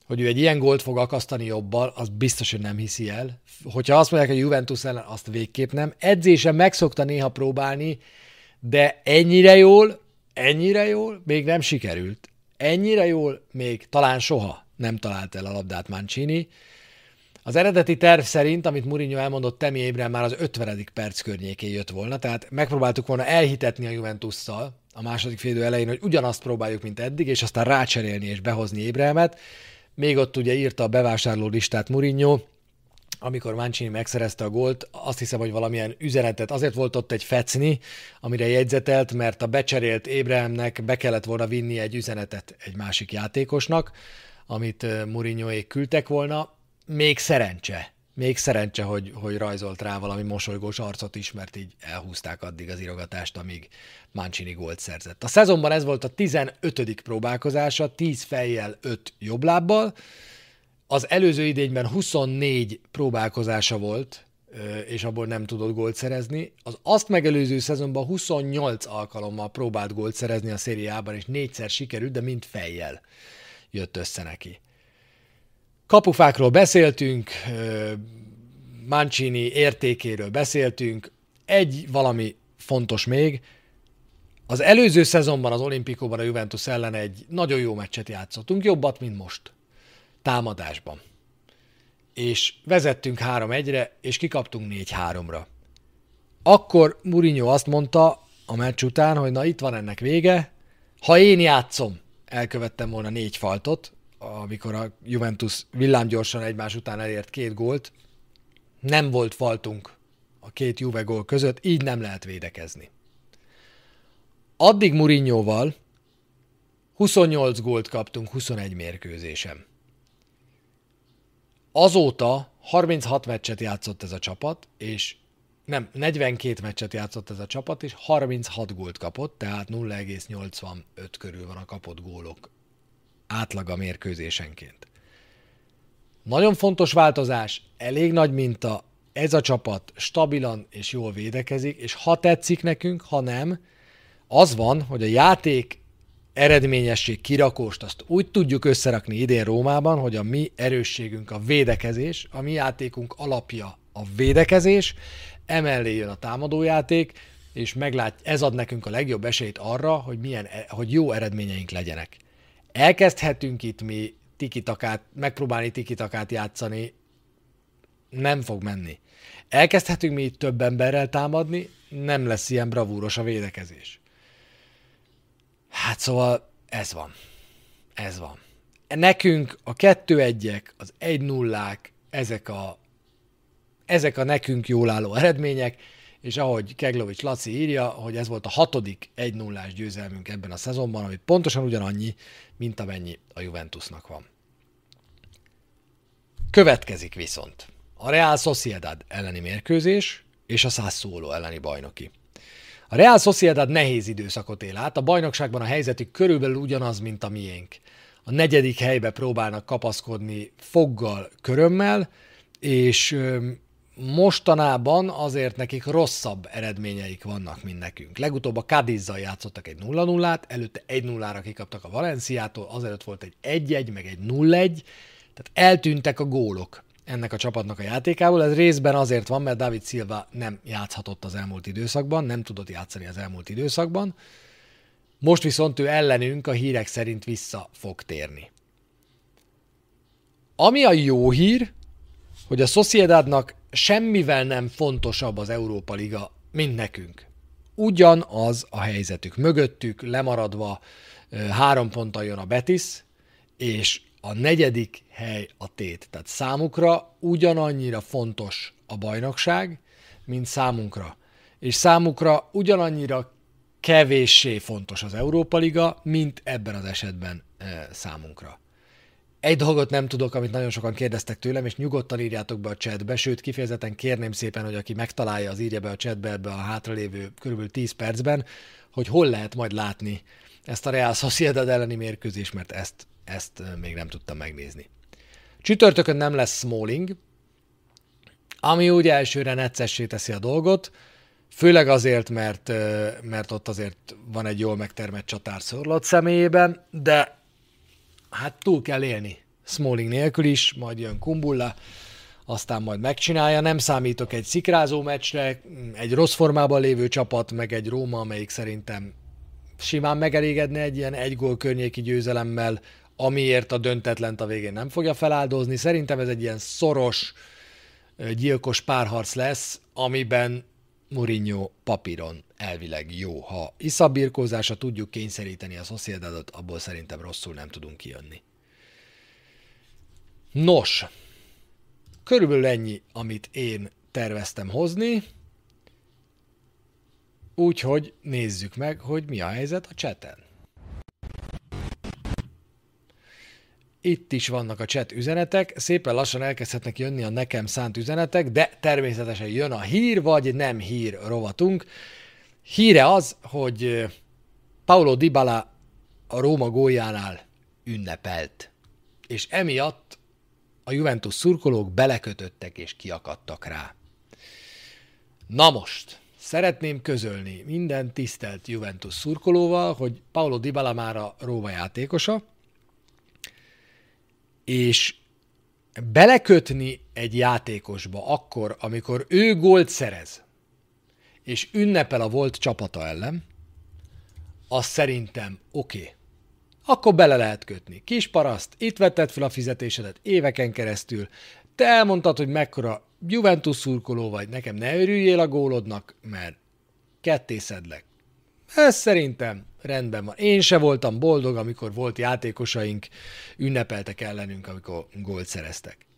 hogy ő egy ilyen gólt fog akasztani jobbal, az biztos, hogy nem hiszi el. Hogyha azt mondják, hogy Juventus ellen, azt végképp nem. Edzésen meg szokta néha próbálni, de ennyire jól, ennyire jól még nem sikerült. Ennyire jól még talán soha nem talált el a labdát Mancini. Az eredeti terv szerint, amit Mourinho elmondott Temi Ébren már az 50. perc környékén jött volna, tehát megpróbáltuk volna elhitetni a Juventusszal a második félidő elején, hogy ugyanazt próbáljuk, mint eddig, és aztán rácserélni és behozni Ébremet. Még ott ugye írta a bevásárló listát Mourinho, amikor Mancini megszerezte a gólt, azt hiszem, hogy valamilyen üzenetet, azért volt ott egy fecni, amire jegyzetelt, mert a becserélt Ébrehemnek be kellett volna vinni egy üzenetet egy másik játékosnak, amit Mourinhoék küldtek volna. Még szerencse, még szerencse, hogy, hogy rajzolt rá valami mosolygós arcot is, mert így elhúzták addig az irogatást, amíg Mancini gólt szerzett. A szezonban ez volt a 15. próbálkozása, 10 fejjel, 5 jobblábbal. Az előző idényben 24 próbálkozása volt, és abból nem tudott gólt szerezni. Az azt megelőző szezonban 28 alkalommal próbált gólt szerezni a szériában, és négyszer sikerült, de mind fejjel jött össze neki. Kapufákról beszéltünk, Mancini értékéről beszéltünk, egy valami fontos még, az előző szezonban az olimpikóban a Juventus ellen egy nagyon jó meccset játszottunk, jobbat, mint most, támadásban. És vezettünk 3-1-re, és kikaptunk 4-3-ra. Akkor Mourinho azt mondta a meccs után, hogy na itt van ennek vége, ha én játszom, elkövettem volna négy faltot, amikor a Juventus villámgyorsan egymás után elért két gólt. Nem volt faltunk a két Juve gól között, így nem lehet védekezni. Addig Mourinhoval 28 gólt kaptunk 21 mérkőzésen. Azóta 36 meccset játszott ez a csapat, és nem, 42 meccset játszott ez a csapat, és 36 gólt kapott, tehát 0,85 körül van a kapott gólok átlaga mérkőzésenként. Nagyon fontos változás, elég nagy minta, ez a csapat stabilan és jól védekezik, és ha tetszik nekünk, ha nem, az van, hogy a játék eredményesség kirakóst azt úgy tudjuk összerakni idén Rómában, hogy a mi erősségünk a védekezés, a mi játékunk alapja a védekezés, emellé jön a támadójáték, és meglát, ez ad nekünk a legjobb esélyt arra, hogy, milyen, hogy jó eredményeink legyenek. Elkezdhetünk itt mi tikitakát, megpróbálni tikitakát játszani, nem fog menni. Elkezdhetünk mi itt több emberrel támadni, nem lesz ilyen bravúros a védekezés. Hát szóval ez van. Ez van. Nekünk a 2-1-ek, az 1 0 ezek a, ezek a nekünk jól álló eredmények, és ahogy Keglovics Laci írja, hogy ez volt a hatodik 1 0 győzelmünk ebben a szezonban, amit pontosan ugyanannyi, mint amennyi a Juventusnak van. Következik viszont a Real Sociedad elleni mérkőzés és a Sassuolo elleni bajnoki. A Real Sociedad nehéz időszakot él át, a bajnokságban a helyzetük körülbelül ugyanaz, mint a miénk. A negyedik helybe próbálnak kapaszkodni foggal, körömmel, és mostanában azért nekik rosszabb eredményeik vannak, mint nekünk. Legutóbb a Cadizzal játszottak egy 0-0-át, előtte 1-0-ra kikaptak a Valenciától, azelőtt volt egy 1-1, meg egy 0-1, tehát eltűntek a gólok ennek a csapatnak a játékából. Ez részben azért van, mert David Silva nem játszhatott az elmúlt időszakban, nem tudott játszani az elmúlt időszakban. Most viszont ő ellenünk a hírek szerint vissza fog térni. Ami a jó hír, hogy a Sociedadnak semmivel nem fontosabb az Európa Liga, mint nekünk. Ugyanaz a helyzetük. Mögöttük lemaradva három ponttal jön a Betis, és a negyedik hely a tét. Tehát számukra ugyanannyira fontos a bajnokság, mint számunkra. És számukra ugyanannyira kevéssé fontos az Európa Liga, mint ebben az esetben számunkra. Egy dolgot nem tudok, amit nagyon sokan kérdeztek tőlem, és nyugodtan írjátok be a chatbe, sőt kifejezetten kérném szépen, hogy aki megtalálja, az írja be a chatbe ebbe a hátralévő kb. 10 percben, hogy hol lehet majd látni ezt a Real Sociedad elleni mérkőzést, mert ezt ezt még nem tudtam megnézni. Csütörtökön nem lesz Smalling, ami úgy elsőre neccessé teszi a dolgot, főleg azért, mert, mert ott azért van egy jól megtermett csatár szorlott személyében, de hát túl kell élni Smalling nélkül is, majd jön Kumbulla, aztán majd megcsinálja. Nem számítok egy szikrázó meccsre, egy rossz formában lévő csapat, meg egy Róma, amelyik szerintem simán megelégedne egy ilyen egy gól környéki győzelemmel, amiért a döntetlent a végén nem fogja feláldozni. Szerintem ez egy ilyen szoros, gyilkos párharc lesz, amiben Mourinho papíron elvileg jó. Ha iszabirkózása tudjuk kényszeríteni a Sociedadot, abból szerintem rosszul nem tudunk kijönni. Nos, körülbelül ennyi, amit én terveztem hozni, úgyhogy nézzük meg, hogy mi a helyzet a cseten. Itt is vannak a chat üzenetek, szépen lassan elkezdhetnek jönni a nekem szánt üzenetek, de természetesen jön a hír vagy nem hír rovatunk. Híre az, hogy Paulo Dybala a Róma góljánál ünnepelt, és emiatt a Juventus szurkolók belekötöttek és kiakadtak rá. Na most, szeretném közölni minden tisztelt Juventus szurkolóval, hogy Paulo Dybala már a Róma játékosa, és belekötni egy játékosba akkor, amikor ő gólt szerez, és ünnepel a volt csapata ellen, az szerintem oké. Okay. Akkor bele lehet kötni. Kis paraszt, itt vetted fel a fizetésedet éveken keresztül, te elmondtad, hogy mekkora Juventus szurkoló vagy, nekem ne örüljél a gólodnak, mert ketté szedlek. Ez szerintem rendben van. Én se voltam boldog, amikor volt játékosaink, ünnepeltek ellenünk, amikor gólt szereztek.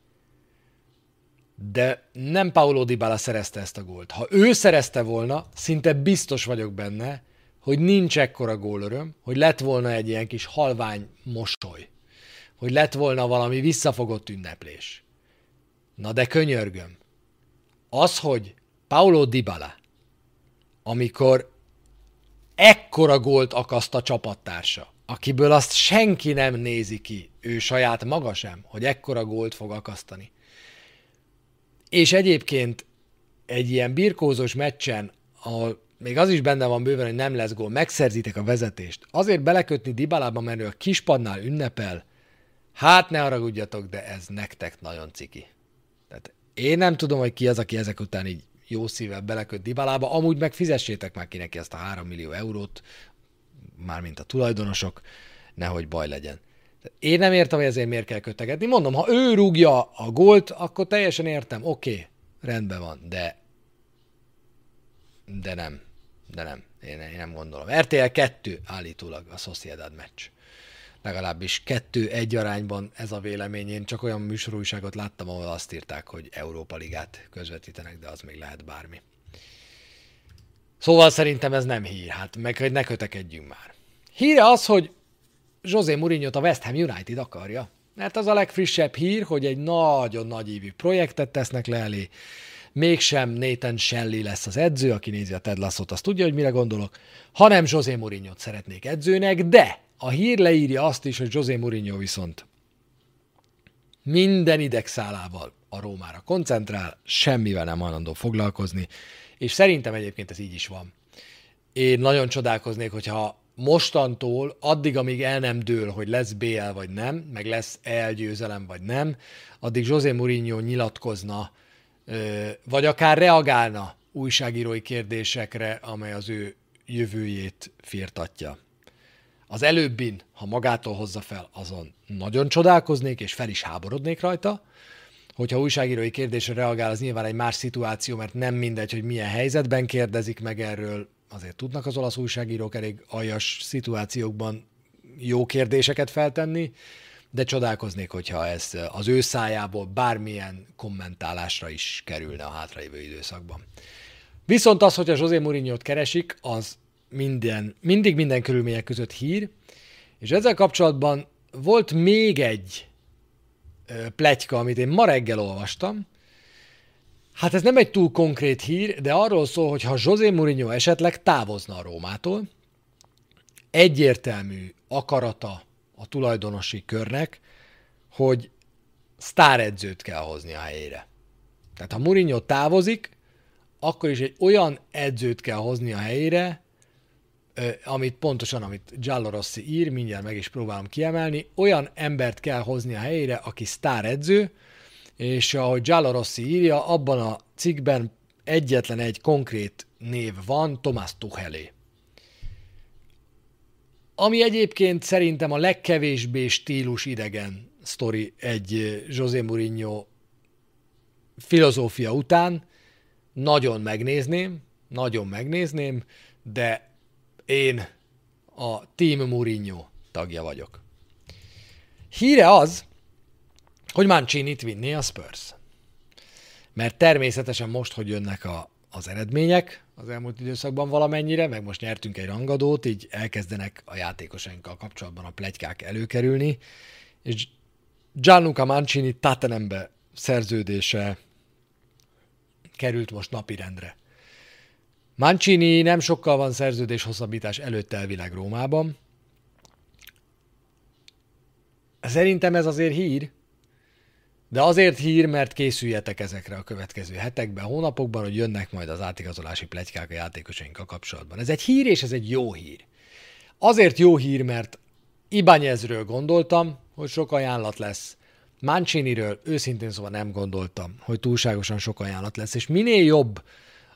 De nem Paulo Dybala szerezte ezt a gólt. Ha ő szerezte volna, szinte biztos vagyok benne, hogy nincs ekkora gólöröm, hogy lett volna egy ilyen kis halvány mosoly, hogy lett volna valami visszafogott ünneplés. Na de könyörgöm, az, hogy Paulo Dybala, amikor ekkora gólt akaszt a csapattársa, akiből azt senki nem nézi ki, ő saját maga sem, hogy ekkora gólt fog akasztani. És egyébként egy ilyen birkózós meccsen, ahol még az is benne van bőven, hogy nem lesz gól, megszerzitek a vezetést. Azért belekötni Dibalába, mert ő a kispadnál ünnepel, hát ne haragudjatok, de ez nektek nagyon ciki. Tehát én nem tudom, hogy ki az, aki ezek után így jó szívvel beleköt Dibalába, amúgy meg fizessétek már ki neki ezt a 3 millió eurót, mármint a tulajdonosok, nehogy baj legyen. Én nem értem, hogy ezért miért kell kötegetni. Mondom, ha ő rúgja a gólt, akkor teljesen értem, oké, okay, rendben van, de de nem, de nem. Én, én nem gondolom. RTL 2 állítólag a Sociedad meccs. Legalábbis kettő-egy arányban ez a vélemény. Én csak olyan műsorújságot láttam, ahol azt írták, hogy Európa Ligát közvetítenek, de az még lehet bármi. Szóval szerintem ez nem hír, hát meg hogy ne kötekedjünk már. Híre az, hogy José mourinho a West Ham United akarja. Mert az a legfrissebb hír, hogy egy nagyon nagy évű projektet tesznek le elé, mégsem Nathan Shelley lesz az edző, aki nézi a Ted Lasso-t, azt tudja, hogy mire gondolok, hanem José mourinho szeretnék edzőnek, de a hír leírja azt is, hogy José Mourinho viszont minden idegszálával a Rómára koncentrál, semmivel nem hajlandó foglalkozni, és szerintem egyébként ez így is van. Én nagyon csodálkoznék, hogyha mostantól, addig, amíg el nem dől, hogy lesz BL vagy nem, meg lesz elgyőzelem vagy nem, addig José Mourinho nyilatkozna, vagy akár reagálna újságírói kérdésekre, amely az ő jövőjét firtatja. Az előbbin, ha magától hozza fel, azon nagyon csodálkoznék, és fel is háborodnék rajta. Hogyha újságírói kérdésre reagál, az nyilván egy más szituáció, mert nem mindegy, hogy milyen helyzetben kérdezik meg erről. Azért tudnak az olasz újságírók elég aljas szituációkban jó kérdéseket feltenni, de csodálkoznék, hogyha ez az ő szájából bármilyen kommentálásra is kerülne a hátralévő időszakban. Viszont az, hogy a José mourinho keresik, az minden, mindig minden körülmények között hír, és ezzel kapcsolatban volt még egy pletyka, amit én ma reggel olvastam. Hát ez nem egy túl konkrét hír, de arról szól, hogy ha José Mourinho esetleg távozna a Rómától, egyértelmű akarata a tulajdonosi körnek, hogy sztáredzőt kell hozni a helyére. Tehát ha Mourinho távozik, akkor is egy olyan edzőt kell hozni a helyére, amit pontosan, amit Giallo Rossi ír, mindjárt meg is próbálom kiemelni, olyan embert kell hozni a helyére, aki edző, és ahogy Giallo Rossi írja, abban a cikkben egyetlen egy konkrét név van, Tomás Tuchelé. Ami egyébként szerintem a legkevésbé stílus idegen sztori egy José Mourinho filozófia után, nagyon megnézném, nagyon megnézném, de én a Team Mourinho tagja vagyok. Híre az, hogy Mancini-t vinné a Spurs. Mert természetesen most, hogy jönnek a, az eredmények az elmúlt időszakban valamennyire, meg most nyertünk egy rangadót, így elkezdenek a játékosainkkal kapcsolatban a plegykák előkerülni, és Gianluca Mancini Tatanembe szerződése került most napirendre. Mancini nem sokkal van szerződés hosszabbítás előtt elvileg Rómában. Szerintem ez azért hír, de azért hír, mert készüljetek ezekre a következő hetekben, hónapokban, hogy jönnek majd az átigazolási plegykák a játékosainkkal kapcsolatban. Ez egy hír, és ez egy jó hír. Azért jó hír, mert Ibányezről gondoltam, hogy sok ajánlat lesz. Manciniről őszintén szóval nem gondoltam, hogy túlságosan sok ajánlat lesz, és minél jobb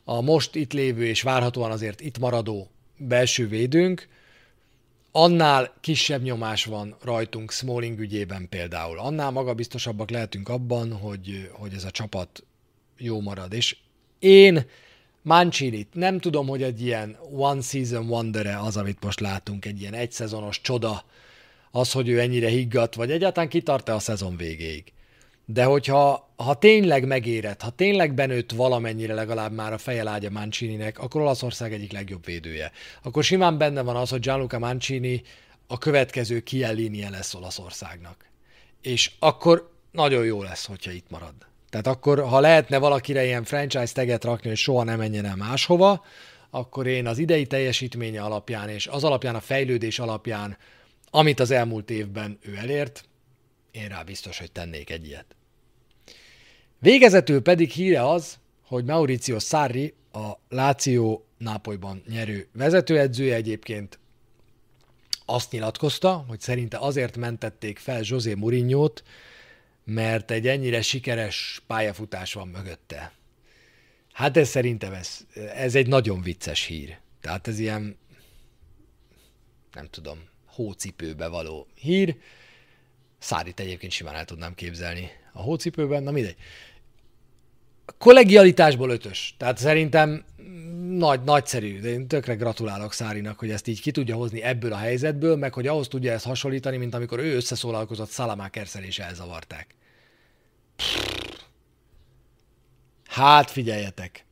a most itt lévő és várhatóan azért itt maradó belső védőnk, annál kisebb nyomás van rajtunk Smalling ügyében például. Annál magabiztosabbak lehetünk abban, hogy, hogy ez a csapat jó marad. És én mancini nem tudom, hogy egy ilyen one season wonder az, amit most látunk, egy ilyen egyszezonos csoda, az, hogy ő ennyire higgadt, vagy egyáltalán kitart-e a szezon végéig. De hogyha ha tényleg megérett, ha tényleg benőtt valamennyire legalább már a feje lágya Mancininek, akkor Olaszország egyik legjobb védője. Akkor simán benne van az, hogy Gianluca Mancini a következő kiellinie lesz Olaszországnak. És akkor nagyon jó lesz, hogyha itt marad. Tehát akkor, ha lehetne valakire ilyen franchise teget rakni, hogy soha nem menjen el máshova, akkor én az idei teljesítménye alapján és az alapján, a fejlődés alapján, amit az elmúlt évben ő elért, én rá biztos, hogy tennék egy ilyet. Végezetül pedig híre az, hogy Mauricio Sarri, a Láció Nápolyban nyerő vezetőedzője egyébként azt nyilatkozta, hogy szerinte azért mentették fel José mourinho mert egy ennyire sikeres pályafutás van mögötte. Hát ez szerintem ez, ez egy nagyon vicces hír. Tehát ez ilyen, nem tudom, hócipőbe való hír. Szárit egyébként simán el tudnám képzelni a hócipőben, na mindegy. A kollegialitásból ötös. Tehát szerintem nagy, nagyszerű. De én tökre gratulálok Szárinak, hogy ezt így ki tudja hozni ebből a helyzetből, meg hogy ahhoz tudja ezt hasonlítani, mint amikor ő összeszólalkozott Salamákerszel és elzavarták. Hát figyeljetek!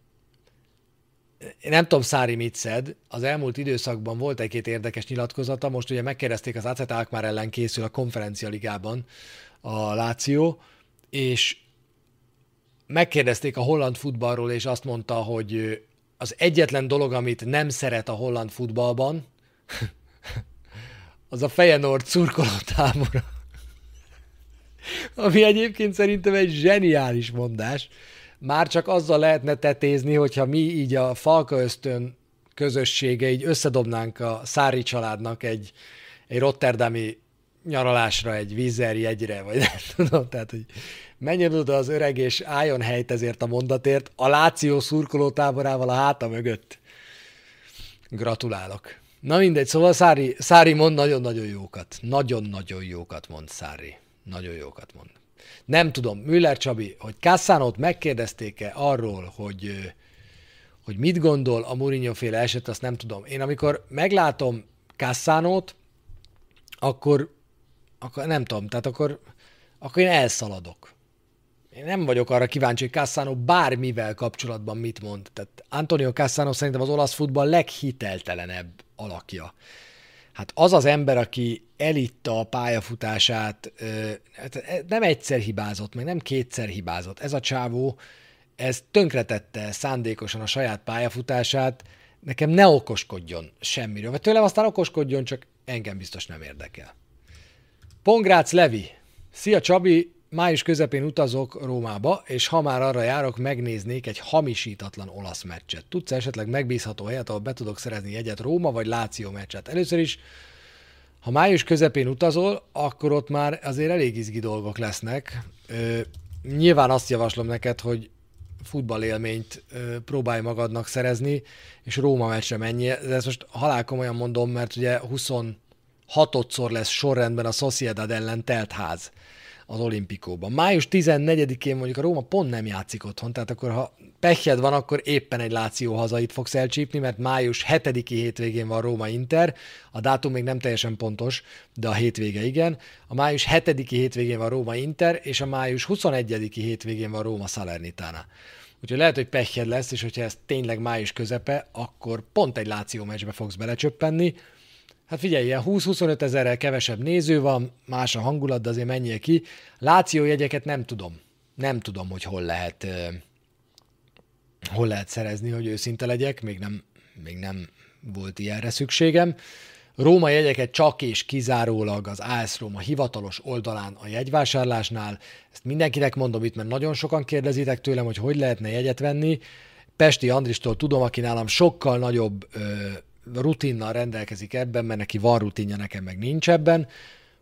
Én nem tudom, Szári mit szed. Az elmúlt időszakban volt egy-két érdekes nyilatkozata. Most ugye megkérdezték, az ACET Alkmaar ellen készül a konferencia ligában a Láció, és megkérdezték a holland futballról, és azt mondta, hogy az egyetlen dolog, amit nem szeret a holland futballban, az a Feyenoord szurkoló tábora. Ami egyébként szerintem egy zseniális mondás. Már csak azzal lehetne tetézni, hogyha mi így a Falka ösztön közössége így összedobnánk a Szári családnak egy, egy Rotterdami nyaralásra, egy vízer jegyre, vagy nem tudom, tehát, hogy menjen oda az öreg, és álljon helyt ezért a mondatért, a Láció szurkoló táborával a háta mögött. Gratulálok. Na mindegy, szóval Szári, Szári mond nagyon-nagyon jókat. Nagyon-nagyon jókat mond Szári. Nagyon jókat mond. Nem tudom, Müller Csabi, hogy Kasszánót megkérdezték-e arról, hogy, hogy mit gondol a Mourinho féle eset, azt nem tudom. Én amikor meglátom Kasszánót, akkor, akkor nem tudom, tehát akkor, akkor én elszaladok. Én nem vagyok arra kíváncsi, hogy Cassano bármivel kapcsolatban mit mond. Tehát Antonio Cassano szerintem az olasz futball leghiteltelenebb alakja. Hát az az ember, aki elitta a pályafutását, hát nem egyszer hibázott, meg nem kétszer hibázott. Ez a csávó, ez tönkretette szándékosan a saját pályafutását, nekem ne okoskodjon semmiről. Vagy tőlem aztán okoskodjon, csak engem biztos nem érdekel. Pongrác Levi. Szia Csabi, május közepén utazok Rómába, és ha már arra járok, megnéznék egy hamisítatlan olasz meccset. Tudsz esetleg megbízható helyet, ahol be tudok szerezni jegyet Róma vagy Láció meccset? Először is, ha május közepén utazol, akkor ott már azért elég izgi dolgok lesznek. Ö, nyilván azt javaslom neked, hogy futballélményt próbálj magadnak szerezni, és Róma meccsre menj. De ezt most halálkomolyan mondom, mert ugye 26-szor lesz sorrendben a Sociedad ellen telt ház az olimpikóban. Május 14-én mondjuk a Róma pont nem játszik otthon, tehát akkor ha pehjed van, akkor éppen egy Láció hazait fogsz elcsípni, mert május 7-i hétvégén van Róma Inter, a dátum még nem teljesen pontos, de a hétvége igen. A május 7-i hétvégén van Róma Inter, és a május 21-i hétvégén van Róma Salernitana. Úgyhogy lehet, hogy pehjed lesz, és hogyha ez tényleg május közepe, akkor pont egy Láció meccsbe fogsz belecsöppenni, Hát figyelj, ilyen 20-25 ezerrel kevesebb néző van, más a hangulat, de azért menjél ki. Láció jegyeket nem tudom. Nem tudom, hogy hol lehet, hol lehet szerezni, hogy őszinte legyek, még nem, még nem volt ilyenre szükségem. Róma jegyeket csak és kizárólag az AS Róma hivatalos oldalán a jegyvásárlásnál. Ezt mindenkinek mondom itt, mert nagyon sokan kérdezitek tőlem, hogy hogy lehetne jegyet venni. Pesti Andristól tudom, aki nálam sokkal nagyobb ö, rutinnal rendelkezik ebben, mert neki van rutinja, nekem meg nincs ebben,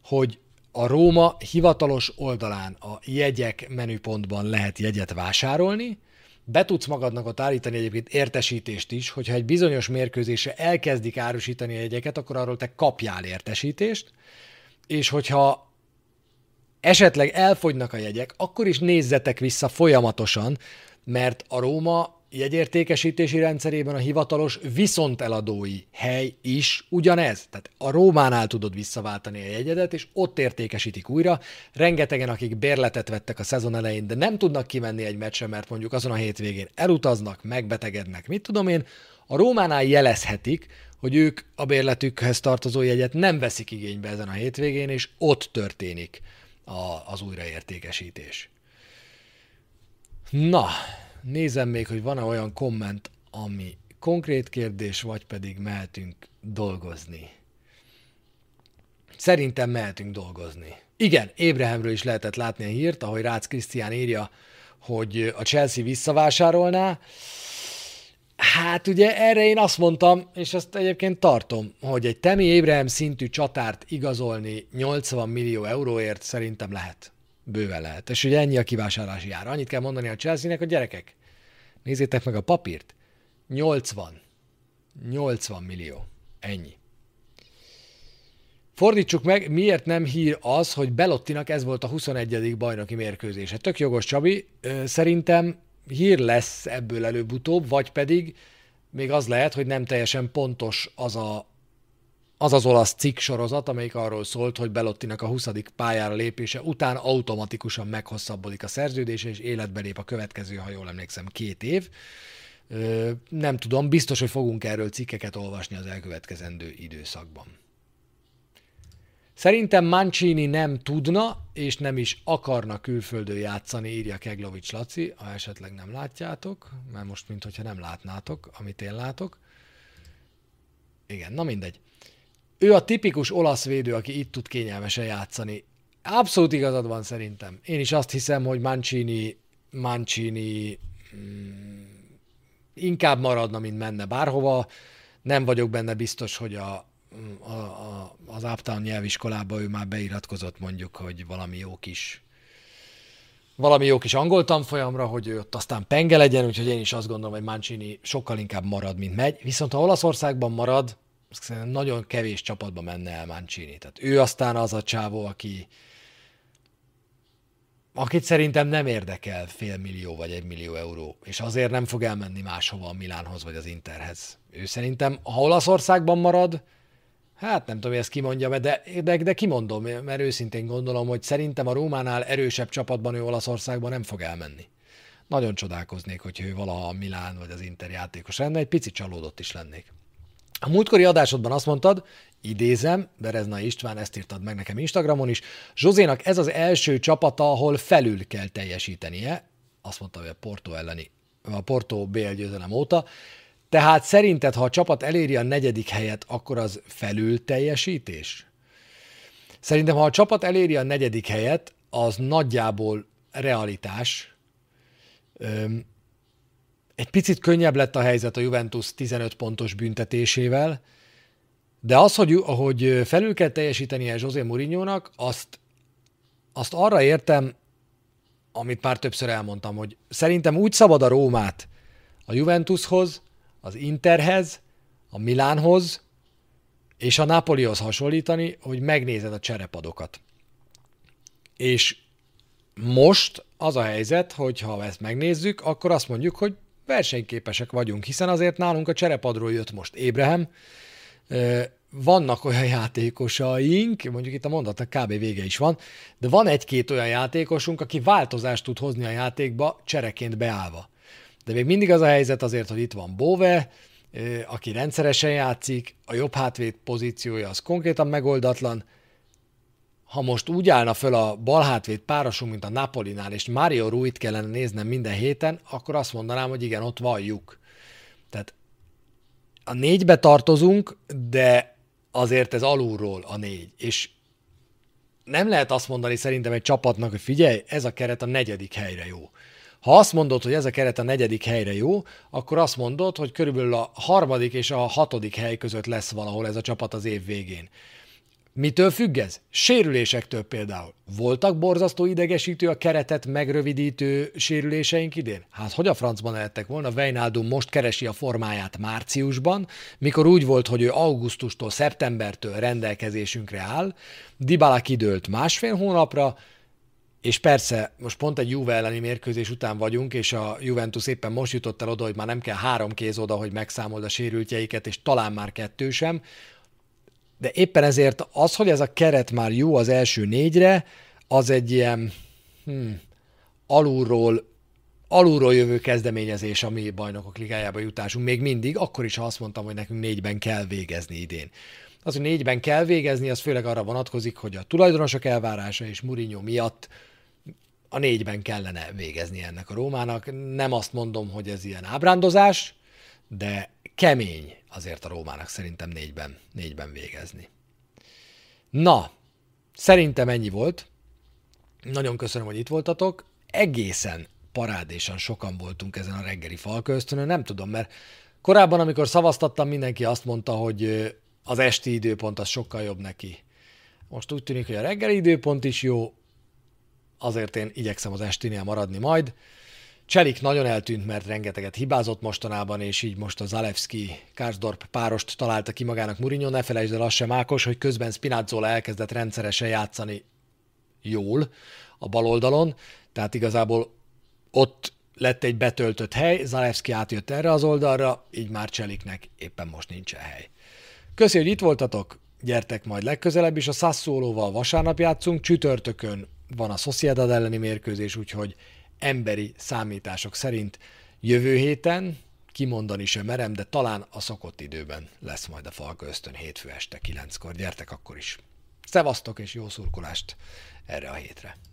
hogy a Róma hivatalos oldalán a jegyek menüpontban lehet jegyet vásárolni, be tudsz magadnak ott állítani egyébként értesítést is, hogyha egy bizonyos mérkőzésre elkezdik árusítani a jegyeket, akkor arról te kapjál értesítést, és hogyha esetleg elfogynak a jegyek, akkor is nézzetek vissza folyamatosan, mert a Róma jegyértékesítési rendszerében a hivatalos viszonteladói hely is ugyanez. Tehát a Rómánál tudod visszaváltani a jegyedet, és ott értékesítik újra. Rengetegen, akik bérletet vettek a szezon elején, de nem tudnak kimenni egy meccsre, mert mondjuk azon a hétvégén elutaznak, megbetegednek, mit tudom én, a Rómánál jelezhetik, hogy ők a bérletükhez tartozó jegyet nem veszik igénybe ezen a hétvégén, és ott történik a, az újraértékesítés. Na, nézem még, hogy van-e olyan komment, ami konkrét kérdés, vagy pedig mehetünk dolgozni. Szerintem mehetünk dolgozni. Igen, Ébrehemről is lehetett látni a hírt, ahogy Rácz Krisztián írja, hogy a Chelsea visszavásárolná. Hát ugye erre én azt mondtam, és ezt egyébként tartom, hogy egy Temi Ébrehem szintű csatárt igazolni 80 millió euróért szerintem lehet. Bőven lehet. És ugye ennyi a kivásárlási jár. Annyit kell mondani a Chelsea-nek, a gyerekek, nézzétek meg a papírt. 80. 80 millió. Ennyi. Fordítsuk meg, miért nem hír az, hogy Belottinak ez volt a 21. bajnoki mérkőzése. Tök jogos, Csabi. Szerintem hír lesz ebből előbb-utóbb, vagy pedig még az lehet, hogy nem teljesen pontos az a, az, az olasz cikk sorozat, amelyik arról szólt, hogy Belottinak a 20. pályára lépése után automatikusan meghosszabbodik a szerződése, és életbe lép a következő, ha jól emlékszem, két év. Nem tudom, biztos, hogy fogunk erről cikkeket olvasni az elkövetkezendő időszakban. Szerintem Mancini nem tudna, és nem is akarna külföldön játszani, írja Keglovics Laci, ha esetleg nem látjátok, mert most mintha nem látnátok, amit én látok. Igen, na mindegy. Ő a tipikus olasz védő, aki itt tud kényelmesen játszani. Abszolút igazad van szerintem. Én is azt hiszem, hogy Mancini, Mancini mm, inkább maradna, mint menne bárhova. Nem vagyok benne biztos, hogy a, a, a, az Uptown nyelviskolába ő már beiratkozott mondjuk, hogy valami jó kis valami jó kis angol tanfolyamra, hogy ő ott aztán penge legyen, úgyhogy én is azt gondolom, hogy Mancini sokkal inkább marad, mint megy. Viszont ha Olaszországban marad, szerintem nagyon kevés csapatba menne el Mancini. Tehát ő aztán az a csávó, aki akit szerintem nem érdekel fél millió vagy egy millió euró, és azért nem fog elmenni máshova a Milánhoz vagy az Interhez. Ő szerintem, ha Olaszországban marad, Hát nem tudom, hogy ezt kimondja, de, de, de kimondom, mert őszintén gondolom, hogy szerintem a Rómánál erősebb csapatban ő Olaszországban nem fog elmenni. Nagyon csodálkoznék, hogy ő valaha a Milán vagy az Inter játékos lenne, egy picit csalódott is lennék. A múltkori adásodban azt mondtad, idézem, Berezna István, ezt írtad meg nekem Instagramon is, Zsozénak ez az első csapata, ahol felül kell teljesítenie, azt mondta, hogy a Porto elleni, a Porto BL győzelem óta, tehát szerinted, ha a csapat eléri a negyedik helyet, akkor az felül teljesítés? Szerintem, ha a csapat eléri a negyedik helyet, az nagyjából realitás. Egy picit könnyebb lett a helyzet a Juventus 15 pontos büntetésével, de az, hogy, hogy felül kell teljesítenie José Mourinho-nak, azt, azt arra értem, amit már többször elmondtam, hogy szerintem úgy szabad a Rómát a Juventushoz, az Interhez, a Milánhoz és a Napolihoz hasonlítani, hogy megnézed a cserepadokat. És most az a helyzet, hogy ha ezt megnézzük, akkor azt mondjuk, hogy versenyképesek vagyunk, hiszen azért nálunk a cserepadról jött most Ébrehem, vannak olyan játékosaink, mondjuk itt a mondatnak kb. vége is van, de van egy-két olyan játékosunk, aki változást tud hozni a játékba csereként beállva. De még mindig az a helyzet azért, hogy itt van Bove, aki rendszeresen játszik, a jobb hátvéd pozíciója az konkrétan megoldatlan. Ha most úgy állna föl a bal hátvéd párosunk, mint a Napolinál, és Mario Ruit kellene néznem minden héten, akkor azt mondanám, hogy igen, ott van. Tehát a négybe tartozunk, de azért ez alulról a négy. És nem lehet azt mondani szerintem egy csapatnak, hogy figyelj, ez a keret a negyedik helyre jó. Ha azt mondod, hogy ez a keret a negyedik helyre jó, akkor azt mondod, hogy körülbelül a harmadik és a hatodik hely között lesz valahol ez a csapat az év végén. Mitől függ ez? Sérülésektől például. Voltak borzasztó idegesítő a keretet megrövidítő sérüléseink idén? Hát hogy a francban lehettek volna? Weinaldum most keresi a formáját márciusban, mikor úgy volt, hogy ő augusztustól, szeptembertől rendelkezésünkre áll, Dybala kidőlt másfél hónapra, és persze, most pont egy Juve elleni mérkőzés után vagyunk, és a Juventus éppen most jutott el oda, hogy már nem kell három kéz oda, hogy megszámold a sérültjeiket, és talán már kettő sem. De éppen ezért az, hogy ez a keret már jó az első négyre, az egy ilyen hmm, alulról, alulról jövő kezdeményezés a mi bajnokok ligájába jutásunk. Még mindig, akkor is, ha azt mondtam, hogy nekünk négyben kell végezni idén. Az, hogy négyben kell végezni, az főleg arra vonatkozik, hogy a tulajdonosok elvárása és Mourinho miatt a négyben kellene végezni ennek a Rómának. Nem azt mondom, hogy ez ilyen ábrándozás, de kemény azért a Rómának szerintem négyben, négyben végezni. Na, szerintem ennyi volt. Nagyon köszönöm, hogy itt voltatok. Egészen parádésan sokan voltunk ezen a reggeli falköztönön. Nem tudom, mert korábban, amikor szavaztattam, mindenki azt mondta, hogy az esti időpont az sokkal jobb neki. Most úgy tűnik, hogy a reggeli időpont is jó, azért én igyekszem az estinél maradni majd. Cselik nagyon eltűnt, mert rengeteget hibázott mostanában, és így most a Zalewski Karsdorp párost találta ki magának Mourinho. Ne felejtsd el azt sem, Ákos, hogy közben Spinazzola elkezdett rendszeresen játszani jól a bal oldalon, tehát igazából ott lett egy betöltött hely, Zalewski átjött erre az oldalra, így már Cseliknek éppen most nincsen hely. Köszi, hogy itt voltatok, gyertek majd legközelebb is, a Sassuolóval vasárnap játszunk, csütörtökön van a Sociedad elleni mérkőzés, úgyhogy emberi számítások szerint jövő héten, kimondani sem merem, de talán a szokott időben lesz majd a Falka Ösztön hétfő este kilenckor. Gyertek akkor is! Szevasztok és jó szurkolást erre a hétre!